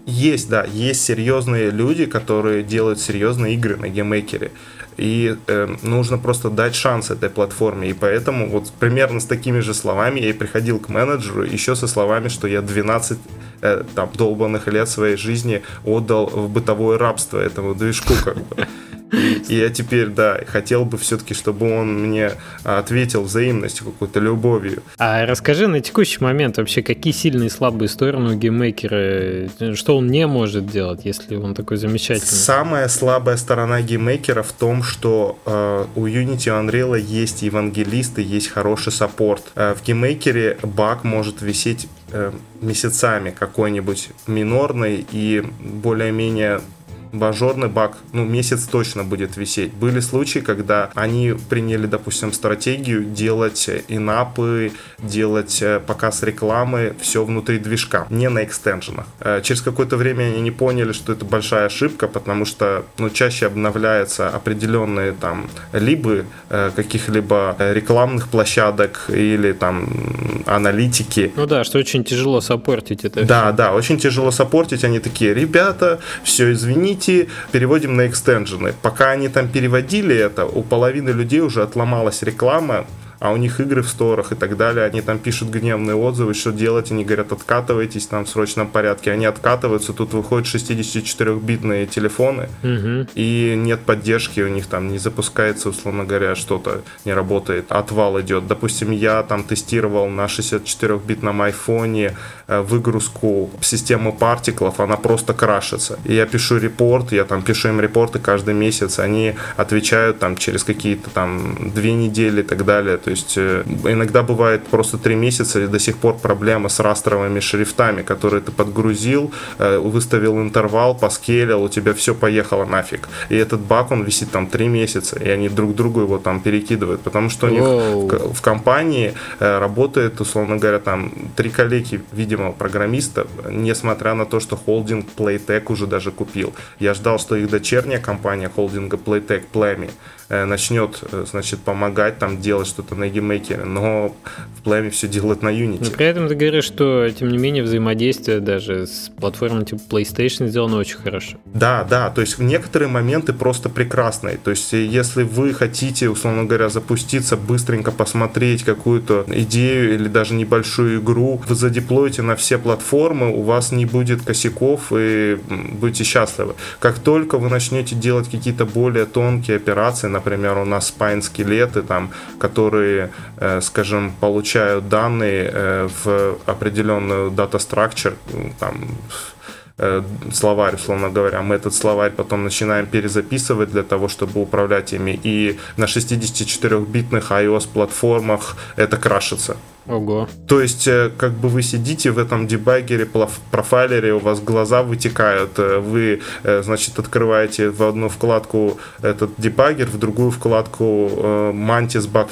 есть, да, есть серьезные люди, которые делают серьезные игры на GameMaker'е. И э, нужно просто дать шанс этой платформе. И поэтому вот примерно с такими же словами я и приходил к менеджеру, еще со словами, что я 12 э, там, долбанных лет своей жизни отдал в бытовое рабство этому движку как бы. И я теперь, да, хотел бы все-таки, чтобы он мне ответил взаимностью, какой-то любовью. А расскажи на текущий момент вообще, какие сильные и слабые стороны у GameMaker'а, что он не может делать, если он такой замечательный? Самая слабая сторона GameMaker'а в том, что э, у Unity Unreal есть евангелисты, есть хороший саппорт. Э, в GameMaker'е баг может висеть э, месяцами какой-нибудь минорный и более-менее мажорный баг, ну, месяц точно будет висеть. Были случаи, когда они приняли, допустим, стратегию делать in-app'ы, делать э, показ рекламы, все внутри движка, не на экстеншенах. Э, через какое-то время они не поняли, что это большая ошибка, потому что, ну, чаще обновляются определенные там либо э, каких-либо рекламных площадок или там аналитики. Ну да, что очень тяжело саппортить это. Да, да, очень тяжело саппортить. Они такие, ребята, все, извините, Unity переводим на экстенжены. Пока они там переводили это, у половины людей уже отломалась реклама, а у них игры в сторах и так далее, они там пишут гневные отзывы, что делать, они говорят, откатывайтесь там в срочном порядке, они откатываются, тут выходят 64-битные телефоны, угу. и нет поддержки, у них там не запускается, условно говоря, что-то не работает, отвал идет. Допустим, я там тестировал на 64-битном айфоне э, выгрузку системы партиклов, она просто крашится. И я пишу репорт, я там пишу им репорты каждый месяц, они отвечают там через какие-то там две недели и так далее. То есть э, иногда бывает просто три месяца и до сих пор проблема с растровыми шрифтами, которые ты подгрузил, э, выставил интервал, поскелил, у тебя все поехало нафиг. И этот баг, он висит там три месяца, и они друг другу его там перекидывают, потому что у них в, в компании э, работает, условно говоря, там три коллеги, видимо, программиста, несмотря на то, что холдинг Playtech уже даже купил. Я ждал, что их дочерняя компания холдинга Playtech Playtika начнет, э, значит, помогать там делать что-то на GameMaker'е, но в плейме все делает на Unity. Но при этом ты говоришь, что, тем не менее, взаимодействие даже с платформой типа PlayStation сделано очень хорошо. Да, да, то есть некоторые моменты просто прекрасные. То есть если вы хотите, условно говоря, запуститься, быстренько посмотреть какую-то идею или даже небольшую игру, вы задеплоите на все платформы, у вас не будет косяков и будете счастливы. Как только вы начнете делать какие-то более тонкие операции, например, у нас spine-скелеты, там, которые, э, скажем, получают данные э, в определенную data structure, там, Э, словарь, условно говоря. Мы этот словарь потом начинаем перезаписывать для того, чтобы управлять ими. И на 64-битных iOS-платформах это крашится. Ого. То есть, э, как бы вы сидите в этом дебаггере, профайлере, у вас глаза вытекают, э, вы, э, значит, открываете в одну вкладку этот дебаггер, в другую вкладку Mantis Bug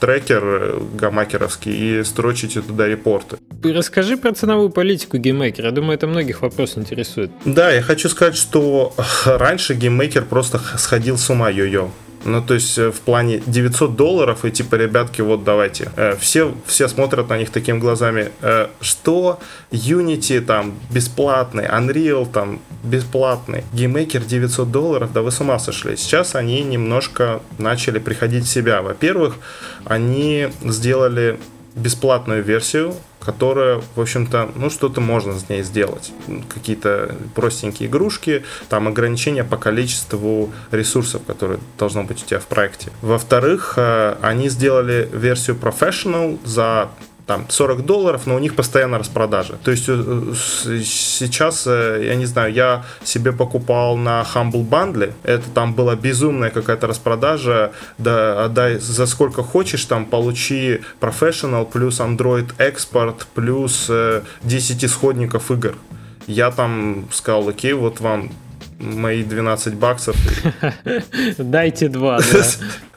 Tracker геймакеровский и строчите туда репорты. Расскажи про ценовую политику GameMaker'а. Я думаю, это многих вопрос интересует. Да, я хочу сказать, что раньше GameMaker просто сходил с ума YoYo. Ну, то есть э, в плане 900 долларов, и типа, ребятки, вот давайте. Э, все, все смотрят на них такими глазами. Э, что Unity там бесплатный, Unreal там бесплатный, GameMaker 900 долларов, да вы с ума сошли. Сейчас они немножко начали приходить в себя. Во-первых, они сделали бесплатную версию которая, в общем-то, ну, что-то можно с ней сделать. Какие-то простенькие игрушки, там ограничения по количеству ресурсов, которые должно быть у тебя в проекте. Во-вторых, э, они сделали версию Professional за там 40 долларов, но у них постоянно распродажа. То есть э, сейчас, э, я не знаю, я себе покупал на Humble Bundle, это там была безумная какая-то распродажа, да, отдай за сколько хочешь, там получи Professional плюс Android Export плюс 10 э, исходников игр. Я там сказал, окей, вот вам мои 12 баксов. Дайте два, да.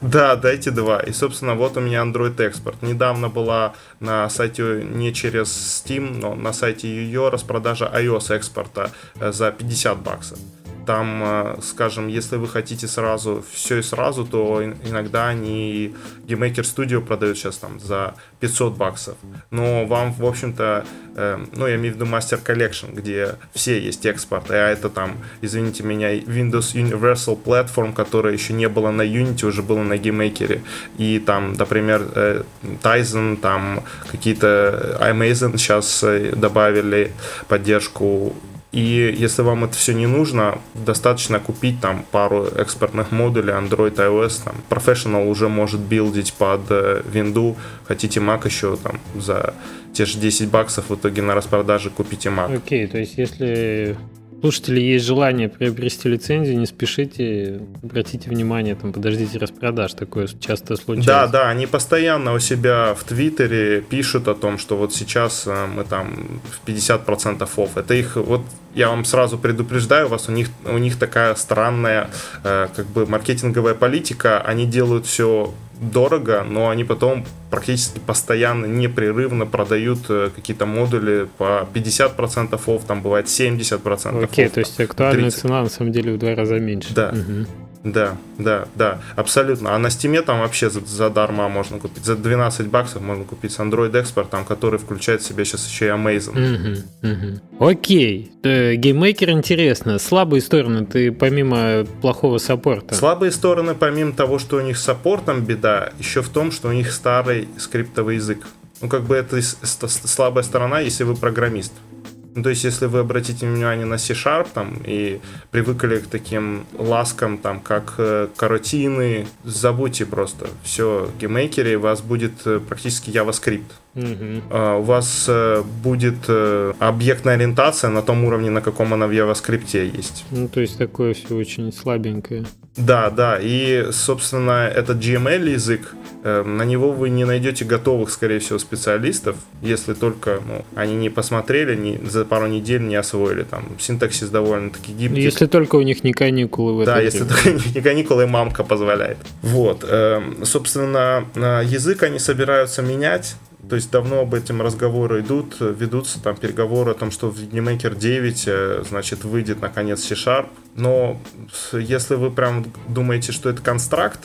Да, дайте два. И, собственно, вот у меня Android экспорт. Недавно была на сайте не через Steam, но на сайте ее распродажа iOS экспорта э, за 50 баксов. Там, э, скажем, если вы хотите сразу все и сразу, то иногда они GameMaker Studio продают сейчас там за 500 баксов. Но вам, в общем-то, э, ну, я имею в виду Master Collection, где все есть экспорт, а это там, извините меня, Windows Universal Platform, которая еще не было на Unity, уже было на GameMaker. И там, например, э, Tizen, там какие-то Amazon сейчас добавили поддержку и если вам это все не нужно, достаточно купить там пару экспортных модулей Android, iOS. Там, Professional уже может билдить под э, Windows. Хотите Mac еще там за те же 10 баксов в итоге на распродаже купите Mac. Окей, okay, то есть если слушателей есть желание приобрести лицензию, не спешите, обратите внимание, там, подождите распродаж, такое часто случается. Да, да, они постоянно у себя в Твиттере пишут о том, что вот сейчас э, мы там в 50% офф. Это их, вот я вам сразу предупреждаю вас, у них, у них такая странная э, как бы маркетинговая политика, они делают все дорого, но они потом практически постоянно, непрерывно продают э, какие-то модули по 50% офф, там бывает 70% Окей, okay, то есть актуальная 30. цена на самом деле в два раза меньше. Да. Угу. Да, да, да, абсолютно. А на Steam'е там вообще за, за дарма можно купить. За 12 баксов можно купить с Android Export, там, который включает в себя сейчас еще и Amazon. Угу, угу. Окей. Э, GameMaker интересно. Слабые стороны ты помимо плохого саппорта? Слабые стороны, помимо того, что у них с саппортом беда, еще в том, что у них старый скриптовый язык. Ну, как бы это слабая сторона, если вы программист. Ну, то есть, если вы обратите внимание на C-Sharp там, и привыкли к таким ласкам, там, как э, каротины, забудьте просто. Все, GameMaker у вас будет э, практически JavaScript. Угу. У вас uh, будет uh, объектная ориентация на том уровне, на каком она в JavaScript есть. Ну, то есть такое все очень слабенькое. Да, да. И, собственно, этот GML язык, э, на него вы не найдете готовых, скорее всего, специалистов, если только ну, они не посмотрели, не, за пару недель не освоили. Там синтаксис довольно-таки гибкий. Если только у них не каникулы в Да, если только у них не каникулы, и мамка позволяет. Вот. Э, собственно, э, язык они собираются менять. То есть давно об этом разговоры идут, ведутся там переговоры о том, что в GameMaker 9, э, значит, выйдет наконец C-Sharp. Но если вы прям думаете, что это констракт,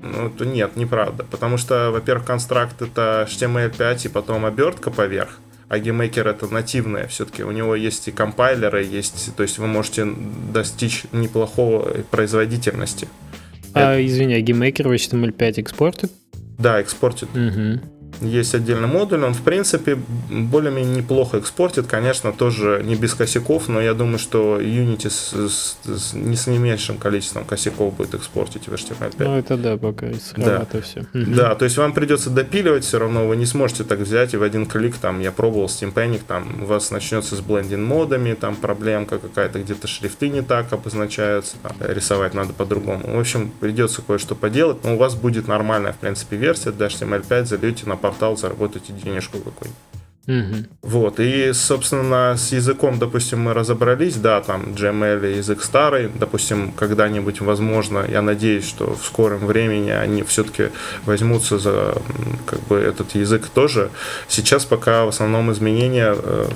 ну, то нет, неправда. Потому что, во-первых, констракт это HTML5 и потом обертка поверх. А GameMaker это нативное все-таки. У него есть и компайлеры, есть, то есть вы можете достичь неплохого производительности. А, это... извини, а GameMaker в HTML5 экспортит? Да, экспортит. Угу. Есть отдельный модуль, он, в принципе, более-менее неплохо экспортит, конечно, тоже не без косяков, но я думаю, что Unity с, с, с, не с не меньшим количеством косяков будет экспортить в HTML5. Ну, это да, пока да. все. Да, то есть вам придется допиливать все равно, вы не сможете так взять и в один клик, там, я пробовал Steam Panic, там, у вас начнется с блендинг модами, там, проблемка какая-то, где-то шрифты не так обозначаются, там, рисовать надо по-другому. В общем, придется кое-что поделать, но у вас будет нормальная, в принципе, версия для HTML5, зальете на портал, заработаете денежку какую-нибудь. Угу. Вот, и, собственно, с языком, допустим, мы разобрались, да, там GML язык старый, допустим, когда-нибудь, возможно, я надеюсь, что в скором времени они все-таки возьмутся за, как бы, этот язык тоже. Сейчас пока в основном изменения э,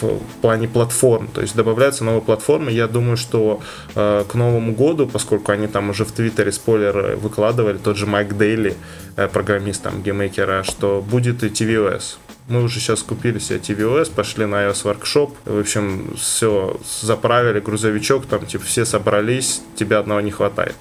в плане платформ, то есть добавляются новые платформы, я думаю, что э, к Новому году, поскольку они там уже в Твиттере спойлеры выкладывали, тот же Майк Дейли, э, программист там, GameMaker'а, что будет и tvOS, мы уже сейчас купили себе tvOS, пошли на iOS Workshop. В общем, все заправили, грузовичок, там, типа, все собрались, тебя одного не хватает.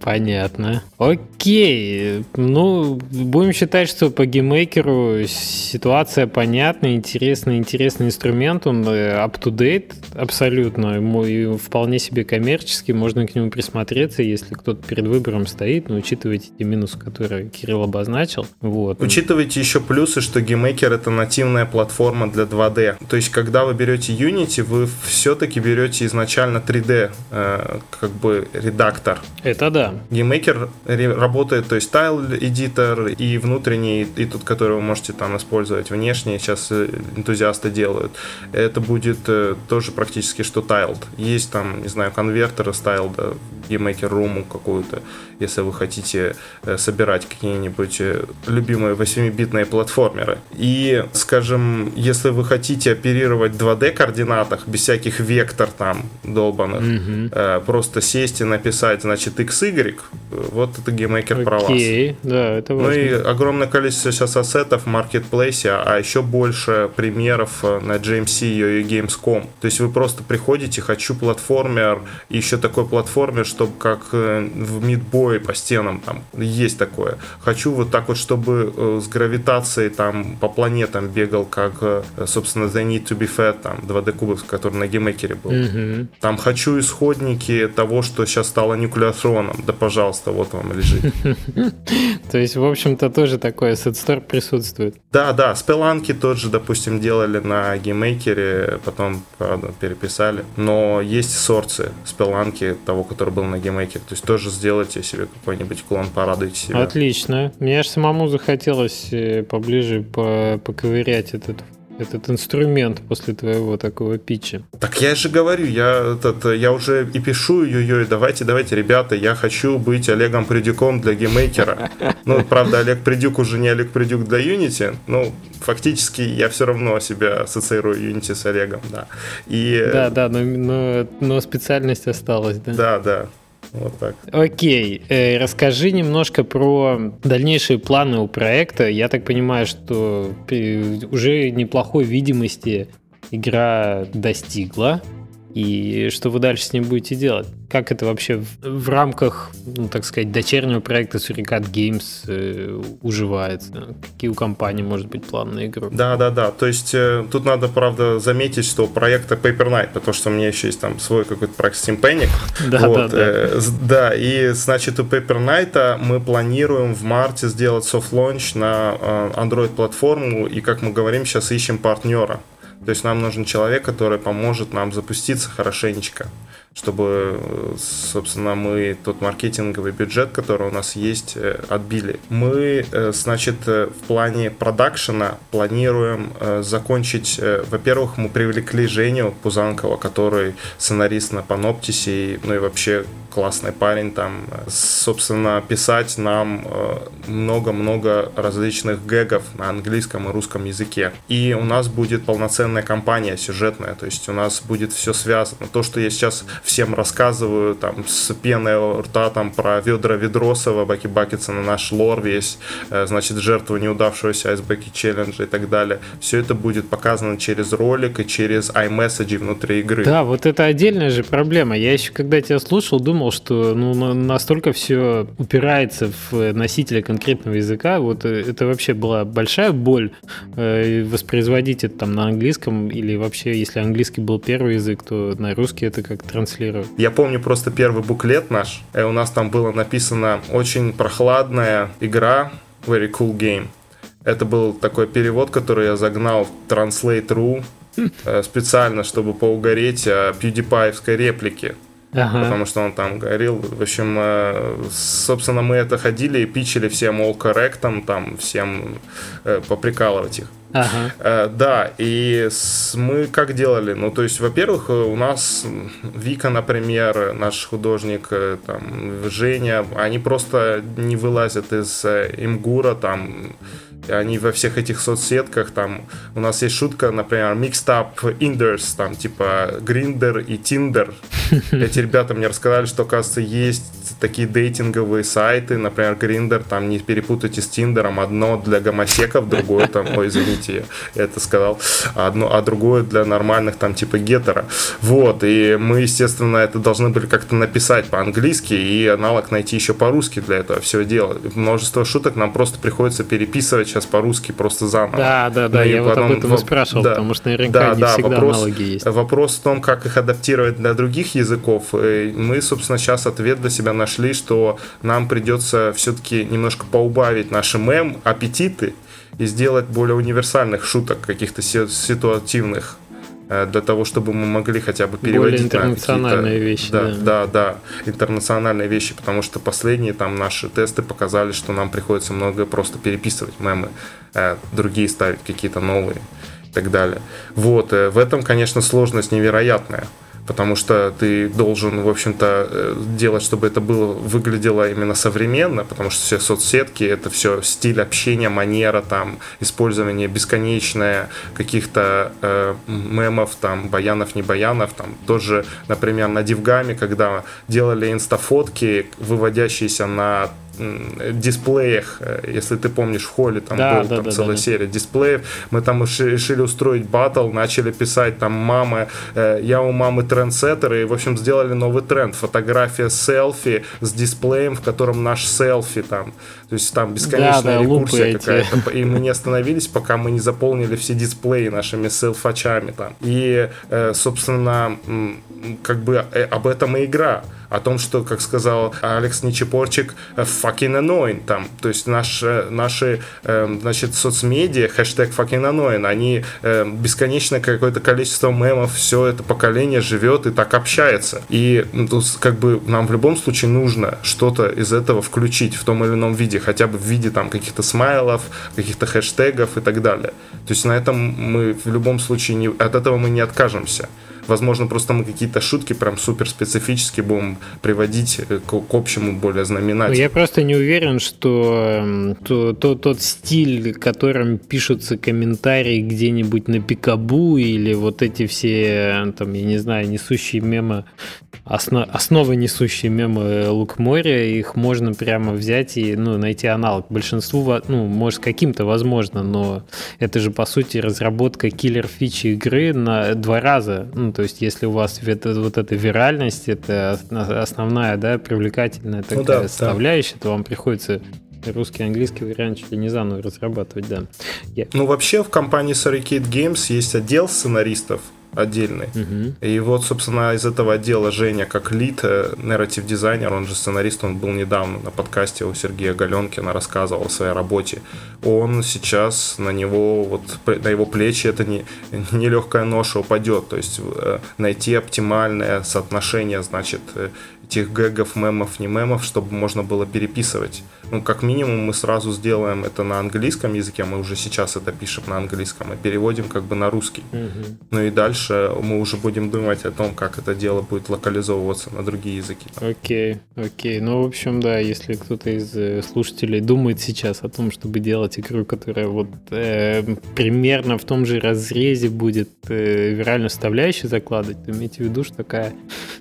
Понятно. Окей. Ну, будем считать, что по GameMaker'у ситуация понятна, интересный, интересный инструмент, он э, up-to-date абсолютно, и вполне себе коммерческий, можно к нему присмотреться, если кто-то перед выбором стоит, но учитывайте те минусы, которые Кирилл обозначил. Вот. Учитывайте еще плюсы, что GameMaker это нативная платформа для 2D. То есть, когда вы берете Unity, вы все-таки берете изначально 3D э, как бы редактор. Это да. GameMaker работает, то есть tile editor и внутренний, и тот, который вы можете там использовать внешне, сейчас э, энтузиасты делают. Это будет э, тоже практически что Tiled. Есть там, не знаю, конвертеры с Tiled, да, в, GameMaker Room какую-то, если вы хотите э, собирать какие-нибудь любимые 8-битные платформеры. И, скажем, если вы хотите оперировать в 2D координатах, без всяких вектор там долбанных, mm-hmm. просто сесть сесть и написать, значит, XY, вот это GameMaker, окей, про вас. да, это важно. Ну и огромное количество сейчас ассетов в маркетплейсе, а еще больше примеров э, на GMC и Gamescom. То есть вы просто приходите, хочу платформер, и еще такой платформер, чтобы как э, в Meat Boy'е по стенам там есть такое. Хочу вот так вот, чтобы э, с гравитацией там по планетам бегал, как, собственно, The Need to be Fed, там 2D кубов, который на GameMaker'е был. Mm-hmm. Там хочу исходники того, что сейчас стало Nuclear Throne'ом. Да, пожалуйста, вот вам лежит. То есть, в общем-то, тоже Asset Store присутствует. Да, да, Spelunky тот же, допустим, делали на GameMaker'е, потом, правда, переписали. Но есть сорцы Spelunky того, который был на GameMaker'е. То есть тоже сделайте себе какой-нибудь клон, порадуйте себя. Отлично. Мне аж самому захотелось э, поближе поковырять этот этот инструмент после твоего такого питча. Так я же говорю, я, этот, я уже и пишу ее, давайте, давайте, ребята, я хочу быть Олегом Придюком для геймейкера. Ну, правда, Олег Придюк уже не Олег Придюк для Unity, ну, фактически я все равно себя ассоциирую Unity с Олегом, да. И... Да, да, но, но, но специальность осталась, да? Да, да. Вот так. Окей, э, расскажи немножко про дальнейшие планы у проекта. Я так понимаю, что уже неплохой видимости игра достигла. И что вы дальше с ним будете делать? Как это вообще в, в рамках, ну, так сказать, дочернего проекта Suricate Games э, уживается? Какие у компании может быть планы на игру? Да, да, да. То есть э, тут надо, правда, заметить, что проекта Paper Knight, потому что у меня еще есть там свой какой-то проект Steam Panic. Да, вот, да, да. Э, да, и, значит, у Paper Knight мы планируем в марте сделать soft launch на э, Android-платформу, и, как мы говорим, сейчас ищем партнера. То есть нам нужен человек, который поможет нам запуститься хорошенечко чтобы, собственно, мы тот маркетинговый бюджет, который у нас есть, э, отбили. Мы, э, значит, э, в плане продакшена планируем закончить, во-первых, мы привлекли Женю Пузанкова, который сценарист на Паноптисе, ну и вообще классный парень там, собственно, писать нам много-много различных гэгов на английском и русском языке. И у нас будет полноценная компания сюжетная, то есть у нас будет все связано. То, что я сейчас всем рассказываю там с пеной рта там про ведра Ведросова, Баки Бакетсона, наш лор весь, э, значит, жертву неудавшегося Айсбеки челленджа и так далее. Все это будет показано через ролик и через iMessage внутри игры. Да, вот это отдельная же проблема. Я еще когда тебя слушал, думал, что ну, настолько все упирается в носителя конкретного языка. Вот э, это вообще была большая боль э, воспроизводить это там на английском или вообще, если английский был первый язык, то на русский это как транслировать. Я помню просто первый буклет наш, и у нас там было написано очень прохладная игра, very cool game. Это был такой перевод, который я загнал в Translate.ru э, специально, чтобы поугореть о PewDiePie реплике. Ага. Потому что он там говорил. В общем, э, собственно, мы это ходили и пичили всем all correct, там, всем э, поприкалывать их. Ага. Э, да, и мы как делали? Ну, то есть, во-первых, у нас Вика, например, наш художник, там, Женя, они просто не вылазят из имгура, там, они во всех этих соцсетках, там, у нас есть шутка, например, Mixed Up Inders, там, типа, Гриндер и Тиндер. Эти ребята мне рассказали, что, оказывается, есть такие дейтинговые сайты, например, Гриндер, там, не перепутайте с Тиндером, одно для гомосеков, другое там, ой, извините, я это сказал, одно, а другое для нормальных, там, типа, гетера. Вот, и мы, естественно, это должны были как-то написать по-английски и аналог найти еще по-русски для этого всего дела. Множество шуток нам просто приходится переписывать сейчас по-русски просто заново. Да, да, да, ну, я вот об этом и спрашивал, да, потому что наверняка да, не да, всегда вопрос, аналоги есть. Вопрос в том, как их адаптировать для других языков. И мы, собственно, сейчас ответ для себя нашли, что нам придется все-таки немножко поубавить наши мем, аппетиты и сделать более универсальных шуток, каких-то ситуативных Э, для того, чтобы мы могли хотя бы переводить Более интернациональные вещи. Да, да, да, да, интернациональные вещи, потому что последние там наши тесты показали, что нам приходится много просто переписывать мемы, э, другие ставить какие-то новые и так далее. Вот, э, в этом, конечно, сложность невероятная потому что ты должен, в общем-то, э, делать, чтобы это было, выглядело именно современно, потому что все соцсетки, это все стиль общения, манера, там, использование бесконечное каких-то э, мемов, там, баянов, не баянов, там, тоже, например, на Дивгаме, когда делали инстафотки, выводящиеся на дисплеях, э, если ты помнишь, в холле там да, был да, там да, целая да, серия дисплеев. Мы там решили устроить батл, начали писать там мамы, э, я у мамы трендсеттер, и, в общем, сделали новый тренд. Фотография селфи с дисплеем, в котором наш селфи там. То есть там бесконечная да, да, рекурсия какая-то. И мы не остановились, пока мы не заполнили все дисплеи нашими селфачами там. И, э, собственно, как бы об этом и игра о том, что, как сказал Алекс Нечепорчик, fucking annoying там. То есть наши, наши э, значит, соцмедиа, хэштег fucking annoying, они э, бесконечное какое-то количество мемов, все это поколение живет и так общается. И ну, тут как бы нам в любом случае нужно что-то из этого включить в том или ином виде, хотя бы в виде там каких-то смайлов, каких-то хэштегов и так далее. То есть на этом мы в любом случае не, от этого мы не откажемся. Возможно, просто мы какие-то шутки прям супер специфические будем приводить э, к, к общему более знаменателю. Я просто не уверен, что эм, то, то, тот стиль, которым пишутся комментарии где-нибудь на Пикабу или вот эти все, там, я не знаю, несущие мемы, основ, основы несущие мемы Лук моря, их можно прямо взять и ну, найти аналог. Большинству, ну, может, каким-то возможно, но это же, по сути, разработка киллер-фичи игры на два раза. Ну, то есть, если у вас это, вот эта виральность, это основная, да, привлекательная такая ну, да, составляющая, да. то вам приходится русский и английский вариант чуть ли не заново разрабатывать, да. Я... Ну, вообще в компании Surricate Games есть отдел сценаристов, отдельный. Угу. И вот, собственно, из этого отдела Женя, как лид, э, нарратив дизайнер, он же сценарист, он был недавно на подкасте у Сергея Галенкина, рассказывал о своей работе. Он сейчас на него, вот на его плечи это не, не легкая ноша упадет. То есть э, найти оптимальное соотношение, значит, э, этих гэгов, мемов, не мемов, чтобы можно было переписывать. Ну, как минимум, мы сразу сделаем это на английском языке, мы уже сейчас это пишем на английском и переводим как бы на русский. Угу. Ну и дальше мы уже будем думать о том, как это дело будет локализовываться на другие языки. Окей, окей. Ну, в общем, да, если кто-то из э, слушателей думает сейчас о том, чтобы делать игру, которая вот э, примерно в том же разрезе будет э, виральную составляющую закладывать, то имейте в виду, что такая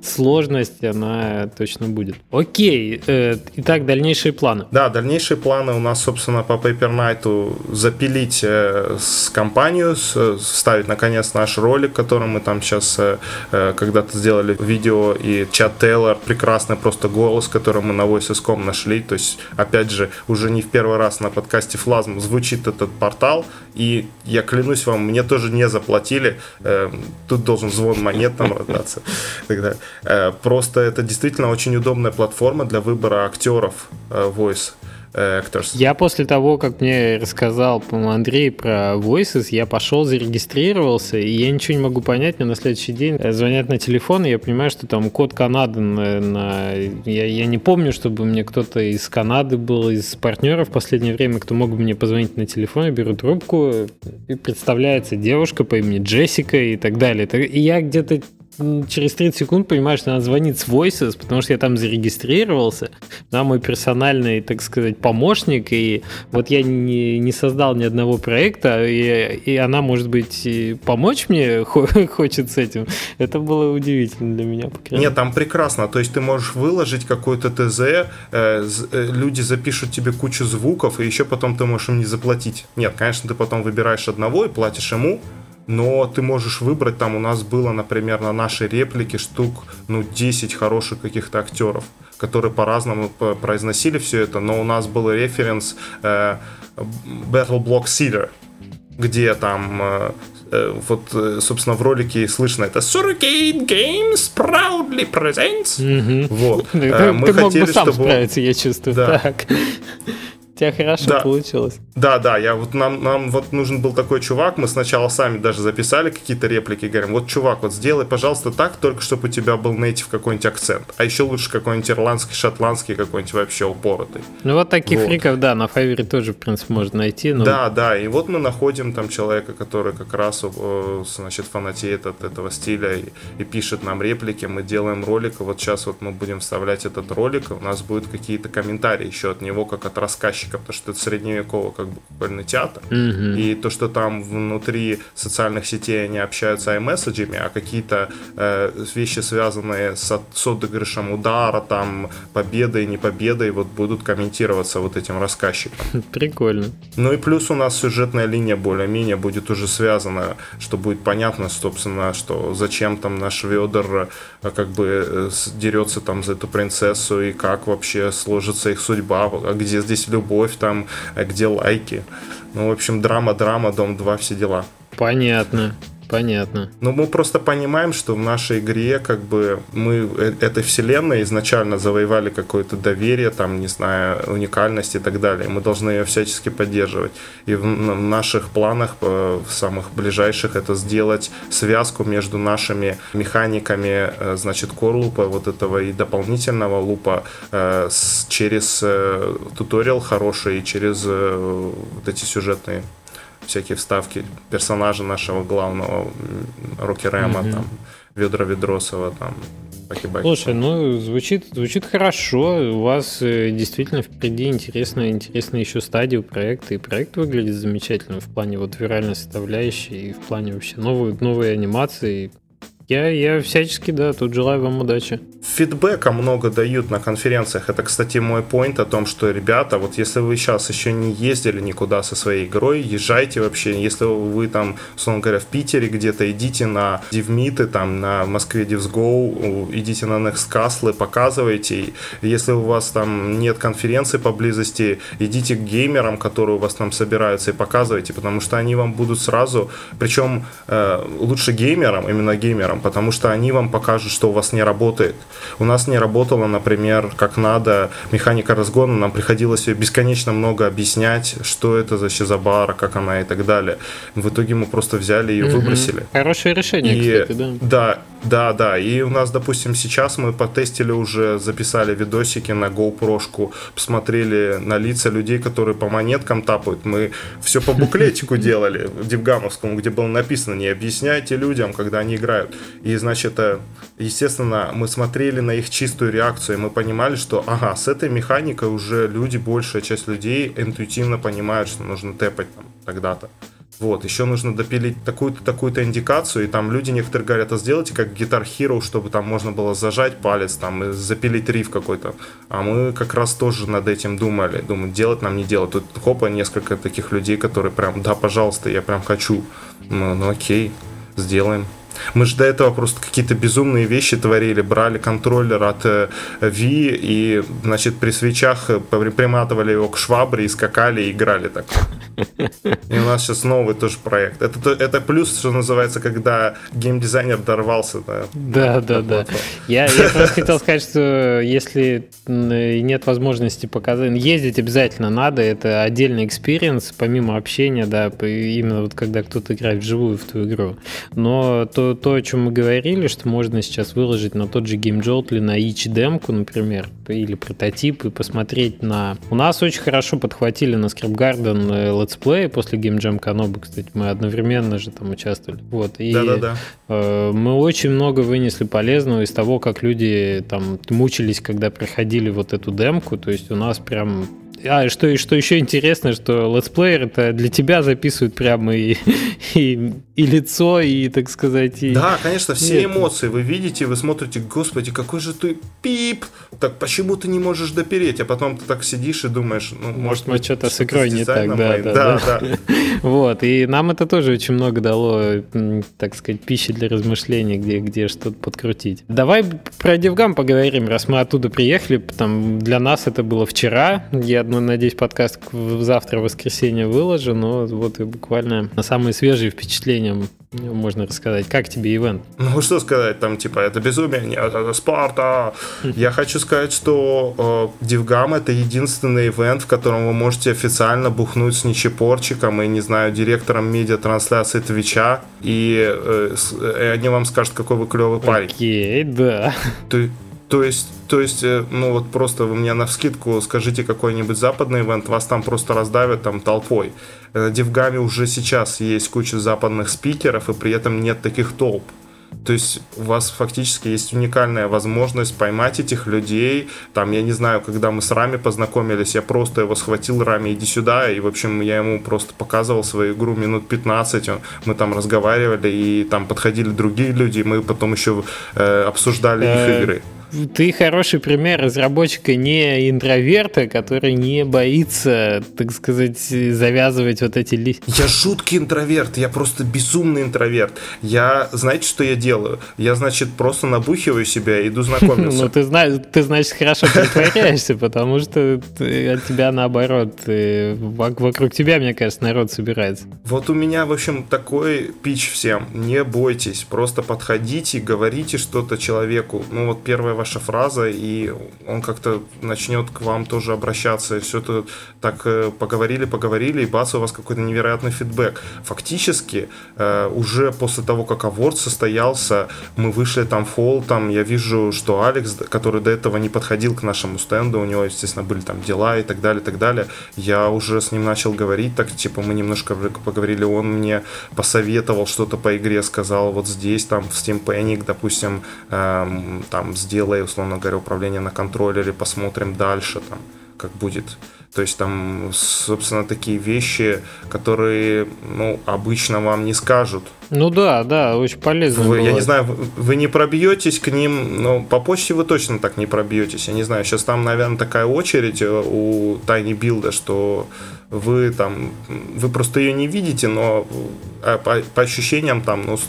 сложность, она точно будет. Окей, э, итак, дальнейшие планы. Да, дальнейшие планы у нас, собственно, по Paper Night запилить э, с компанию, с, ставить, наконец, наш ролик, который мы там сейчас э, э, когда-то сделали видео, и чат Тейлор, прекрасный просто голос, который мы на Voices.com нашли, то есть, опять же, уже не в первый раз на подкасте Флазм звучит этот портал, и я клянусь вам, мне тоже не заплатили, э, тут должен звон монет там раздаться. Э, просто это действительно очень удобная платформа для выбора актеров э, voice. Actors. Я после того, как мне рассказал, Андрей про Voices, я пошел, зарегистрировался, и я ничего не могу понять. Мне на следующий день звонят на телефон, и я понимаю, что там код Канады на... на... Я, я не помню, чтобы мне кто-то из Канады был, из партнеров в последнее время, кто мог бы мне позвонить на телефон, я беру трубку, и представляется девушка по имени Джессика и так далее. И я где-то через 30 секунд понимаю, что надо звонить с Voices, потому что я там зарегистрировался, да, мой персональный, так сказать, помощник, и вот я не, не создал ни одного проекта, и, и она, может быть, помочь мне хочет с этим. Это было удивительно для меня. Нет, там прекрасно, то есть ты можешь выложить какой-то ТЗ, э, э, люди запишут тебе кучу звуков, и еще потом ты можешь им не заплатить. Нет, конечно, ты потом выбираешь одного и платишь ему, но ты можешь выбрать, там у нас было, например, на нашей реплике штук, ну, 10 хороших каких-то актеров, которые по-разному произносили все это, но у нас был референс э, Battle Block Sealer, где там э, э вот, э, собственно, в ролике слышно это Surrogate Games proudly presents. Mm-hmm. Вот. Ты, э, мы ты хотели, мог бы сам чтобы... справиться, я чувствую. Да. Так тебя хорошо да. получилось. Да, да, я вот нам, нам вот нужен был такой чувак, мы сначала сами даже записали какие-то реплики, говорим, вот чувак, вот сделай, пожалуйста, так, только чтобы у тебя был нейтив какой-нибудь акцент, а еще лучше какой-нибудь ирландский, шотландский какой-нибудь вообще упоротый. Ну вот таких вот. фриков, да, на Файвере тоже, в принципе, можно найти. Но... Да, да, и вот мы находим там человека, который как раз, э, значит, фанатеет от этого стиля и, и пишет нам реплики, мы делаем ролик, и вот сейчас вот мы будем вставлять этот ролик, и у нас будут какие-то комментарии еще от него, как от рассказчика рассказчика, потому что это средневековый как бы кукольный театр. Mm-hmm. И то, что там внутри социальных сетей они общаются iMessagами, а какие-то э, вещи, связанные с, с отыгрышем удара, там, победой, не победой, вот будут комментироваться вот этим рассказчиком. Прикольно. Ну и плюс у нас сюжетная линия более-менее будет уже связана, что будет понятно, собственно, что зачем там наш Ведор э, как бы э, дерется там за эту принцессу и как вообще сложится их судьба, а где здесь любовь, любовь там, э, где лайки. Ну, в общем, драма, драма, Дом 2, все дела. Понятно. Понятно. Но мы просто понимаем, что в нашей игре как бы мы э, этой вселенной изначально завоевали какое-то доверие, там, не знаю, уникальность и так далее. Мы должны ее всячески поддерживать. И в наших планах, э, в самых ближайших, это сделать связку между нашими механиками, э, значит, core вот этого и дополнительного лупа через туториал хороший, и через вот эти сюжетные всякие вставки персонажа нашего главного Рэма, mm-hmm. там, Ведра Ведросова, там, погибать. Слушай, ну, звучит, звучит хорошо. У вас э, действительно впереди интересная, интересная еще стадия проекта, и проект выглядит замечательно в плане вот виральной составляющей, и в плане вообще новой, новой анимации. Я, я всячески, да, тут желаю вам удачи. Фидбэка много дают на конференциях. Это, кстати, мой поинт о том, что, ребята, вот если вы сейчас еще не ездили никуда со своей игрой, езжайте вообще. Если вы там, условно говоря, в Питере где-то, идите на DivMeet, там на Москве DivsGo, идите на Next Castle, показывайте. Если у вас там нет конференции поблизости, идите к геймерам, которые у вас там собираются, и показывайте, потому что они вам будут сразу, причем э, лучше геймерам, именно геймерам, потому что они вам покажут, что у вас не работает. У нас не работала, например, как надо механика разгона, нам приходилось ее бесконечно много объяснять, что это за щезобара, как она и так далее. В итоге мы просто взяли и угу. выбросили. Хорошее решение, и, кстати, да. Да, да, да. И у нас, допустим, сейчас мы потестили уже, записали видосики на GoPro, посмотрели на лица людей, которые по монеткам тапают. Мы все по буклетику делали, в Дивгамовском, где было написано, не объясняйте людям, когда они играют. И, значит, э, естественно, мы смотрели на их чистую реакцию, и мы понимали, что, ага, с этой механикой уже люди, большая часть людей интуитивно понимают, что нужно тэпать там тогда-то. Вот, еще нужно допилить такую-то, такую-то индикацию, и там люди некоторые говорят, а сделайте как Guitar Hero, чтобы там можно было зажать палец, там, и запилить риф какой-то. А мы как раз тоже над этим думали. Думаю, делать нам не делать. Тут хопа, несколько таких людей, которые прям, да, пожалуйста, я прям хочу. Ну, ну окей, сделаем. Мы же до этого просто какие-то безумные вещи творили, брали контроллер от э, V и, значит, при свечах э, приматывали его к швабре и скакали и играли так. И у нас сейчас новый тоже проект. Это, это плюс, что называется, когда геймдизайнер дорвался. Да, да, да. да. Я, я просто хотел сказать, что если нет возможности показать, ездить обязательно надо, это отдельный experience, помимо общения, да, именно вот когда кто-то играет вживую в ту игру. Но то, то, то, о чем мы говорили, что можно сейчас выложить на тот же GameJolt или на itch демку, например, или прототип, и посмотреть на... У нас очень хорошо подхватили на Script Garden let's play после Game Jam Kanobu, кстати, мы одновременно же там участвовали. Вот, и Да-да-да. Э, мы очень много вынесли полезного из того, как люди там мучились, когда проходили вот эту демку, то есть у нас прям а, что, и что еще интересно, что летсплеер это для тебя записывают прямо и, и, и лицо, и, так сказать, и... Да, конечно, все Нет. эмоции вы видите, вы смотрите, господи, какой же ты пип, так почему ты не можешь допереть, а потом ты так сидишь и думаешь, ну, может, может что-то с игрой не так, да, да, да, да. Вот, и нам это тоже очень много дало, так сказать, пищи для размышлений, где, где что-то подкрутить. Давай про DevGam поговорим, раз мы оттуда приехали, там для нас это было вчера, я ну, надеюсь, подкаст завтра, в воскресенье выложу, но вот и буквально на самые свежие впечатления можно рассказать. Как тебе ивент? Ну, что сказать, там, типа, это безумие, нет, это Спарта. Я хочу сказать, что э, это единственный ивент, в котором вы можете официально бухнуть с ничепорчиком и, не знаю, директором медиатрансляции Твича, и, э, и они вам скажут, какой вы клевый парень. Окей, да. Ты, то есть, то есть, э, ну вот просто вы мне на вскидку скажите какой-нибудь западный ивент, вас там просто раздавят там толпой. На Дивгаме уже сейчас есть куча западных спикеров, и при этом нет таких толп. То есть у вас фактически есть уникальная возможность поймать этих людей. Там, я не знаю, когда мы с Рами познакомились, я просто его схватил, Рами, иди сюда. И, в общем, я ему просто показывал свою игру минут 15. Мы там разговаривали, и там подходили другие люди, и мы потом еще э, обсуждали их э, игры ты хороший пример разработчика не интроверта, который не боится, так сказать, завязывать вот эти листья. Я жуткий интроверт, я просто безумный интроверт. Я, знаете, что я делаю? Я, значит, просто набухиваю себя и иду знакомиться. Ну, ты знаешь, ты, значит, хорошо притворяешься, потому что от тебя наоборот. Вокруг тебя, мне кажется, народ собирается. Вот у меня, в общем, такой пич всем. Не бойтесь, просто подходите, говорите что-то человеку. Ну, вот первое ваша фраза, и он как-то начнет к вам тоже обращаться, и все это так э, поговорили, поговорили, и бац, у вас какой-то невероятный фидбэк. Фактически, э, уже после того, как аворд состоялся, мы вышли там фол, там я вижу, что Алекс, который до этого не подходил к нашему стенду, у него, естественно, были там дела и так далее, и так далее, я уже с ним начал говорить, так, типа, мы немножко поговорили, он мне посоветовал что-то по игре, сказал, вот здесь, там, в Steam Panic, допустим, эм, там, сделай дисплей, условно говоря, управление на контроллере, посмотрим дальше, там, как будет. То есть там, собственно, такие вещи, которые, ну, обычно вам не скажут. Ну да, да, очень полезно. Вы, я не знаю, вы, вы не пробьетесь к ним, но по почте вы точно так не пробьетесь. Я не знаю, сейчас там, наверное, такая очередь э, у Tiny Build, что вы там, вы просто ее не видите, но э, по, по ощущениям там, ну,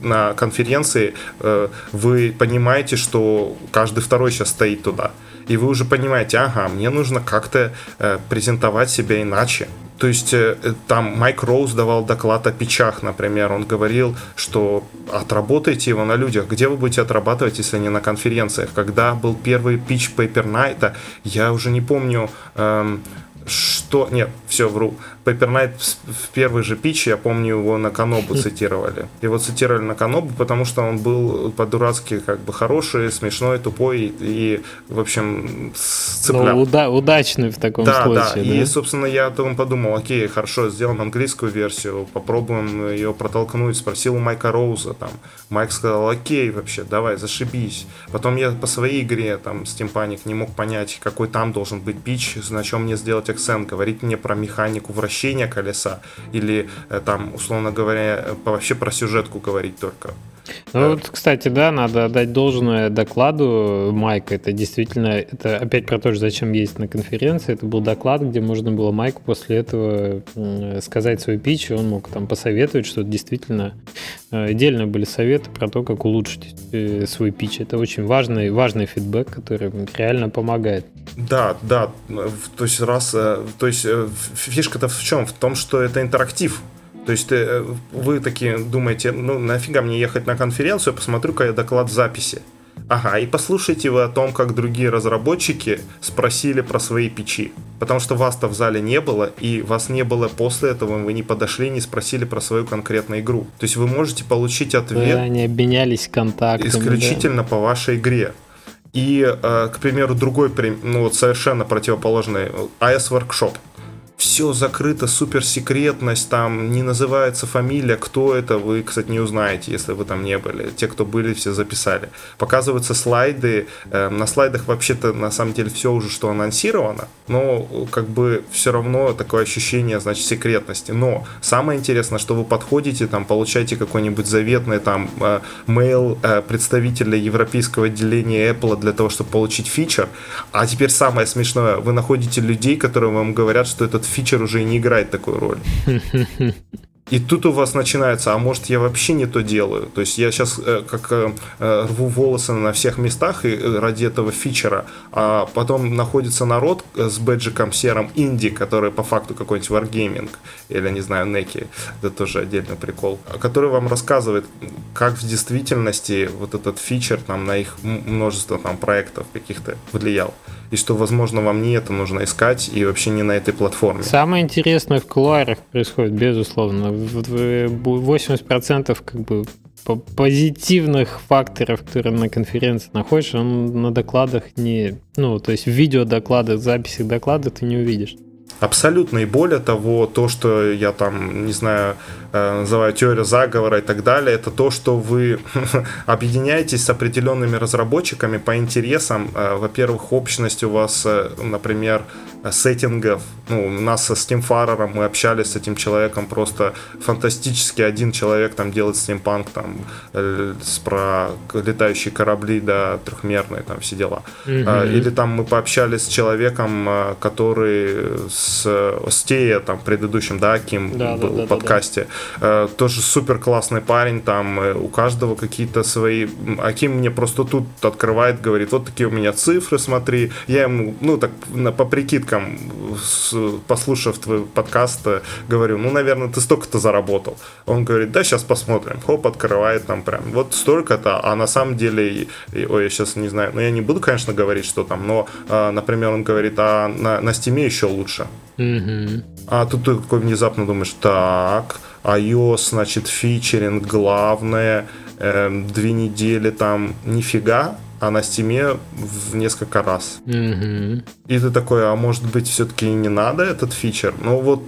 на конференции э, вы понимаете, что каждый второй сейчас стоит туда. И вы уже понимаете, ага, мне нужно как-то э, презентовать себя иначе. То есть э, там Майк Роуз давал доклад о печах, например. Он говорил, что отработайте его на людях. Где вы будете отрабатывать, если не на конференциях? Когда был первый пич Paper Night, я уже не помню, эм, что... Нет, все, вру. Paper Knight в первый же пич, я помню, его на Канобу цитировали. Его цитировали на Канобу, потому что он был по-дурацки как бы хороший, смешной, тупой и, в общем, цеплял. Ну, уда- удачный в таком да, случае. Да, да. И, собственно, я о том подумал, окей, хорошо, сделаем английскую версию, попробуем ее протолкнуть. Спросил у Майка Роуза, там. Майк сказал, окей, вообще, давай, зашибись. Потом я по своей игре, там, Steam Panic, не мог понять, какой там должен быть пич, на чем мне сделать акцент, говорить мне про механику вращения колеса или э, там, условно говоря, вообще про сюжетку говорить только. Ну вот, кстати, да, надо отдать должное докладу Майка. Это действительно, это опять про то же, зачем есть на конференции. Это был доклад, где можно было Майку после этого сказать свой пич, и он мог там посоветовать, что действительно э, отдельно были советы про то, как улучшить э, свой пич. Это очень важный, важный фидбэк, который реально помогает. Да, да. То есть раз, э, то есть фишка-то в чем? В том, что это интерактив. То есть э, вы такие думаете, ну нафига мне ехать на конференцию, посмотрю-ка я доклад записи. Ага, и послушайте вы о том, как другие разработчики спросили про свои печи. Потому что вас-то в зале не было, и вас не было после этого, вы не подошли, не спросили про свою конкретную игру. То есть вы можете получить ответ... Да, они обменялись контактами. Исключительно да. по вашей игре. И, э, к примеру, другой, ну вот совершенно противоположный, AS Workshop все закрыто, суперсекретность, там не называется фамилия, кто это, вы, кстати, не узнаете, если вы там не были. Те, кто были, все записали. Показываются слайды, э, на слайдах вообще-то на самом деле все уже, что анонсировано, но как бы все равно такое ощущение, значит, секретности. Но самое интересное, что вы подходите, там, получаете какой-нибудь заветный там э, mail э, представителя европейского отделения Apple для того, чтобы получить фичер, а теперь самое смешное, вы находите людей, которые вам говорят, что этот фичер уже не играет такую роль. И тут у вас начинается, а может я вообще не то делаю. То есть я сейчас э, как э, э, рву волосы на всех местах и, э, ради этого фичера, а потом находится народ э, с бэджиком серым инди, который по факту какой-нибудь Wargaming или, не знаю, Неки, это тоже отдельный прикол, который вам рассказывает, как в действительности вот этот фичер там на их множество там проектов каких-то влиял и что, возможно, вам не это нужно искать и вообще не на этой платформе. Самое интересное в кулуарах происходит, безусловно. 80% как бы позитивных факторов, которые на конференции находишь, он на докладах не... Ну, то есть в видео докладах, записях доклада ты не увидишь. Абсолютно. И более того, то, что я там, не знаю, э, называю теория заговора и так далее, это то, что вы объединяетесь с определенными разработчиками по интересам. Э, во-первых, общность у вас, э, например, сеттингов. Ну, у нас со Steamfarer мы общались с этим человеком просто фантастически. Один человек там делает стимпанк, там, с, про летающие корабли, да, трехмерные, там, все дела. Mm-hmm. Или там мы пообщались с человеком, который с с Остея, там, предыдущим, да, Аким да, был да, в подкасте. Да, да. Э, тоже супер классный парень, там, э, у каждого какие-то свои... Аким мне просто тут открывает, говорит, вот такие у меня цифры, смотри. Я ему, ну, так, по прикидкам, послушав твой подкаст, э, говорю, ну, наверное, ты столько-то заработал. Он говорит, да, сейчас посмотрим. Хоп, открывает там прям, вот столько-то, а на самом деле, ой, я сейчас не знаю, ну, я не буду, конечно, говорить, что там, но, например, он говорит, а на, на Steam еще лучше. Угу. А тут ты такой внезапно думаешь, так, iOS, значит, фичеринг, главное, э, две недели там, нифига, а на стиме в несколько раз. Угу. И ты такой, а может быть все-таки не надо этот фичер? Ну вот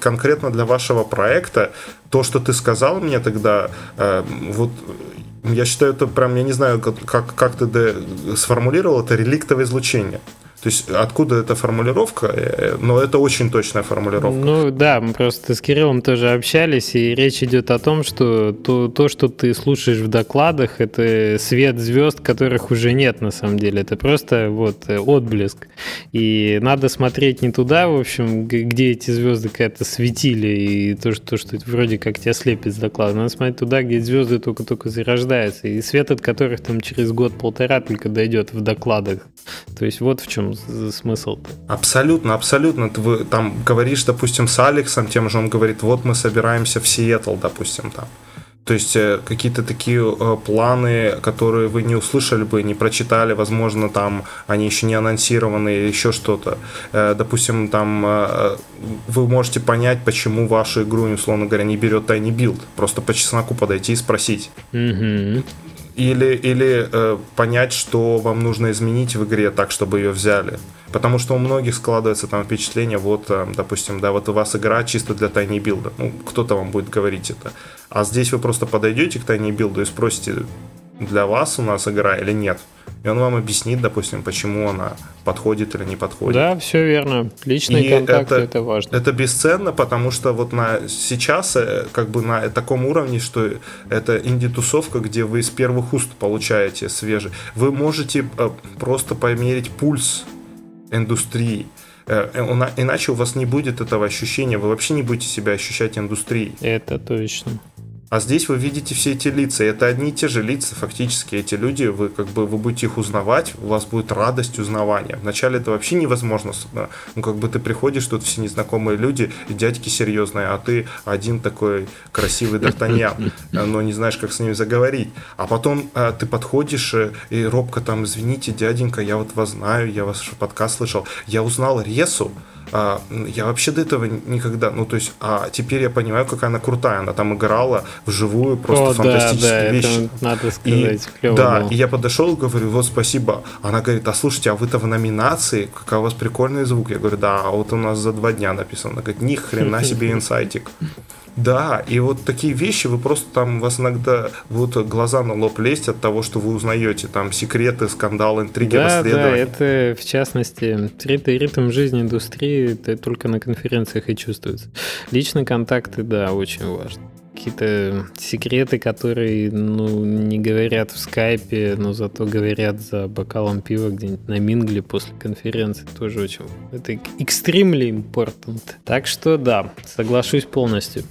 конкретно для вашего проекта, то, что ты сказал мне тогда, э, вот я считаю, это прям, я не знаю, как, как ты сформулировал, это реликтовое излучение. То есть откуда эта формулировка? Э, но это очень точная формулировка. Ну да, мы просто с Кириллом тоже общались, и речь идет о том, что то, то что ты слушаешь в докладах, это свет звезд, которых уже нет на самом деле. Это просто вот э, отблеск. И надо смотреть не туда, в общем, где эти звезды когда-то светили, и то, что, то, что вроде как тебя слепит с доклада. Надо смотреть туда, где звезды только-только зарождаются, и свет от которых там через год-полтора только дойдет в докладах. То есть вот в чем смысл? Абсолютно, абсолютно. Ты там говоришь, допустим, с Алексом, тем же он говорит, вот мы собираемся в Сиэтл, допустим, там. То есть э, какие-то такие э, планы, которые вы не услышали бы, не прочитали, возможно, там они еще не анонсированы или еще что-то. Э, допустим, там вы можете понять, почему вашу игру, условно говоря, не берет Tiny Build. Просто по чесноку подойти и спросить. Mm-hmm. Или, или э, понять, что вам нужно изменить в игре так, чтобы ее взяли. Потому что у многих складывается там впечатление, вот, э, допустим, да, вот у вас игра чисто для тайни билда. Ну, кто-то вам будет говорить это. А здесь вы просто подойдете к тайни билду и спросите, для вас у нас игра или нет. И он вам объяснит, допустим, почему она подходит или не подходит. Да, все верно. Личные и контакты это, это важно. Это бесценно, потому что вот на сейчас э, как бы на таком уровне, что это инди-тусовка, где вы с первых уст получаете свежий. Вы можете э, просто померить пульс индустрии. Э, иначе у вас не будет этого ощущения, вы вообще не будете себя ощущать индустрией. Это точно. А здесь вы видите все эти лица. Это одни и те же лица, фактически. Эти люди, вы как бы вы будете их узнавать, у вас будет радость узнавания. Вначале это вообще невозможно. Ну, как бы ты приходишь, тут все незнакомые люди, и дядьки серьезные, а ты один такой красивый Д'Артаньян, но не знаешь, как с ними заговорить. А потом а, ты подходишь э, и робко там, извините, дяденька, я вот вас знаю, я ваш подкаст слышал. Я узнал Ресу, а, я вообще до этого никогда, ну то есть, а теперь я понимаю, какая она крутая, она там играла вживую просто О, фантастические да, да, вещи. Это, надо сказать, и, Да, было. и я подошел и говорю, вот спасибо. Она говорит, а слушайте, а вы-то в номинации, какой у вас прикольный звук. Я говорю, да, а вот у нас за два дня написано. Она говорит, ни хрена себе инсайтик. Да, и вот такие вещи, вы просто там, у вас иногда вот глаза на лоб лезть от того, что вы узнаете, там, секреты, скандалы, интриги, да, расследования. Да, это, в частности, ритм, ритм жизни индустрии, это только на конференциях и чувствуется. Личные контакты, да, очень важно какие-то секреты, которые, ну, не говорят в скайпе, но зато говорят за бокалом пива где-нибудь на Мингле после конференции. Тоже очень... Это extremely important. Так что да, соглашусь полностью.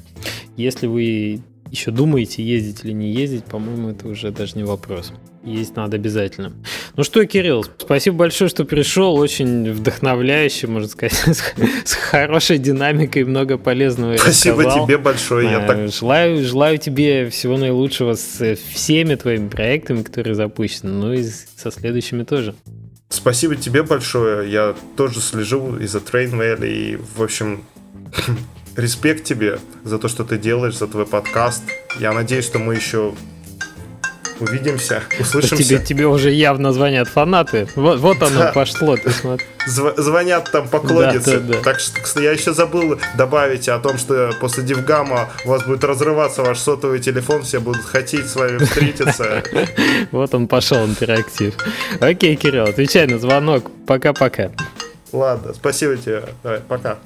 Если вы еще думаете, ездить или не ездить, по-моему, это уже даже не вопрос. Есть надо обязательно. Ну что, Кирилл, спасибо большое, что пришел. Очень вдохновляюще, можно сказать, с, хорошей динамикой, много полезного. Спасибо рассказал. тебе большое. Я так... желаю, желаю тебе всего наилучшего с всеми твоими проектами, которые запущены, ну и со следующими тоже. Спасибо тебе большое. Я тоже слежу и за Train Valley, и, в общем, респект тебе за то, что ты делаешь, за твой подкаст. Я надеюсь, что мы еще увидимся, услышимся. Тебе, тебе уже явно звонят фанаты. Вот, вот оно да. пошло, ты смотри. Зв- звонят там поклонницы. Да, да, да. Так что я еще забыл добавить о том, что после Дивгама у вас будет разрываться ваш сотовый телефон, все будут хотеть с вами встретиться. Вот он пошел интерактив. Окей, Кирилл, отвечай на звонок. Пока-пока. Ладно, спасибо тебе. Давай, пока.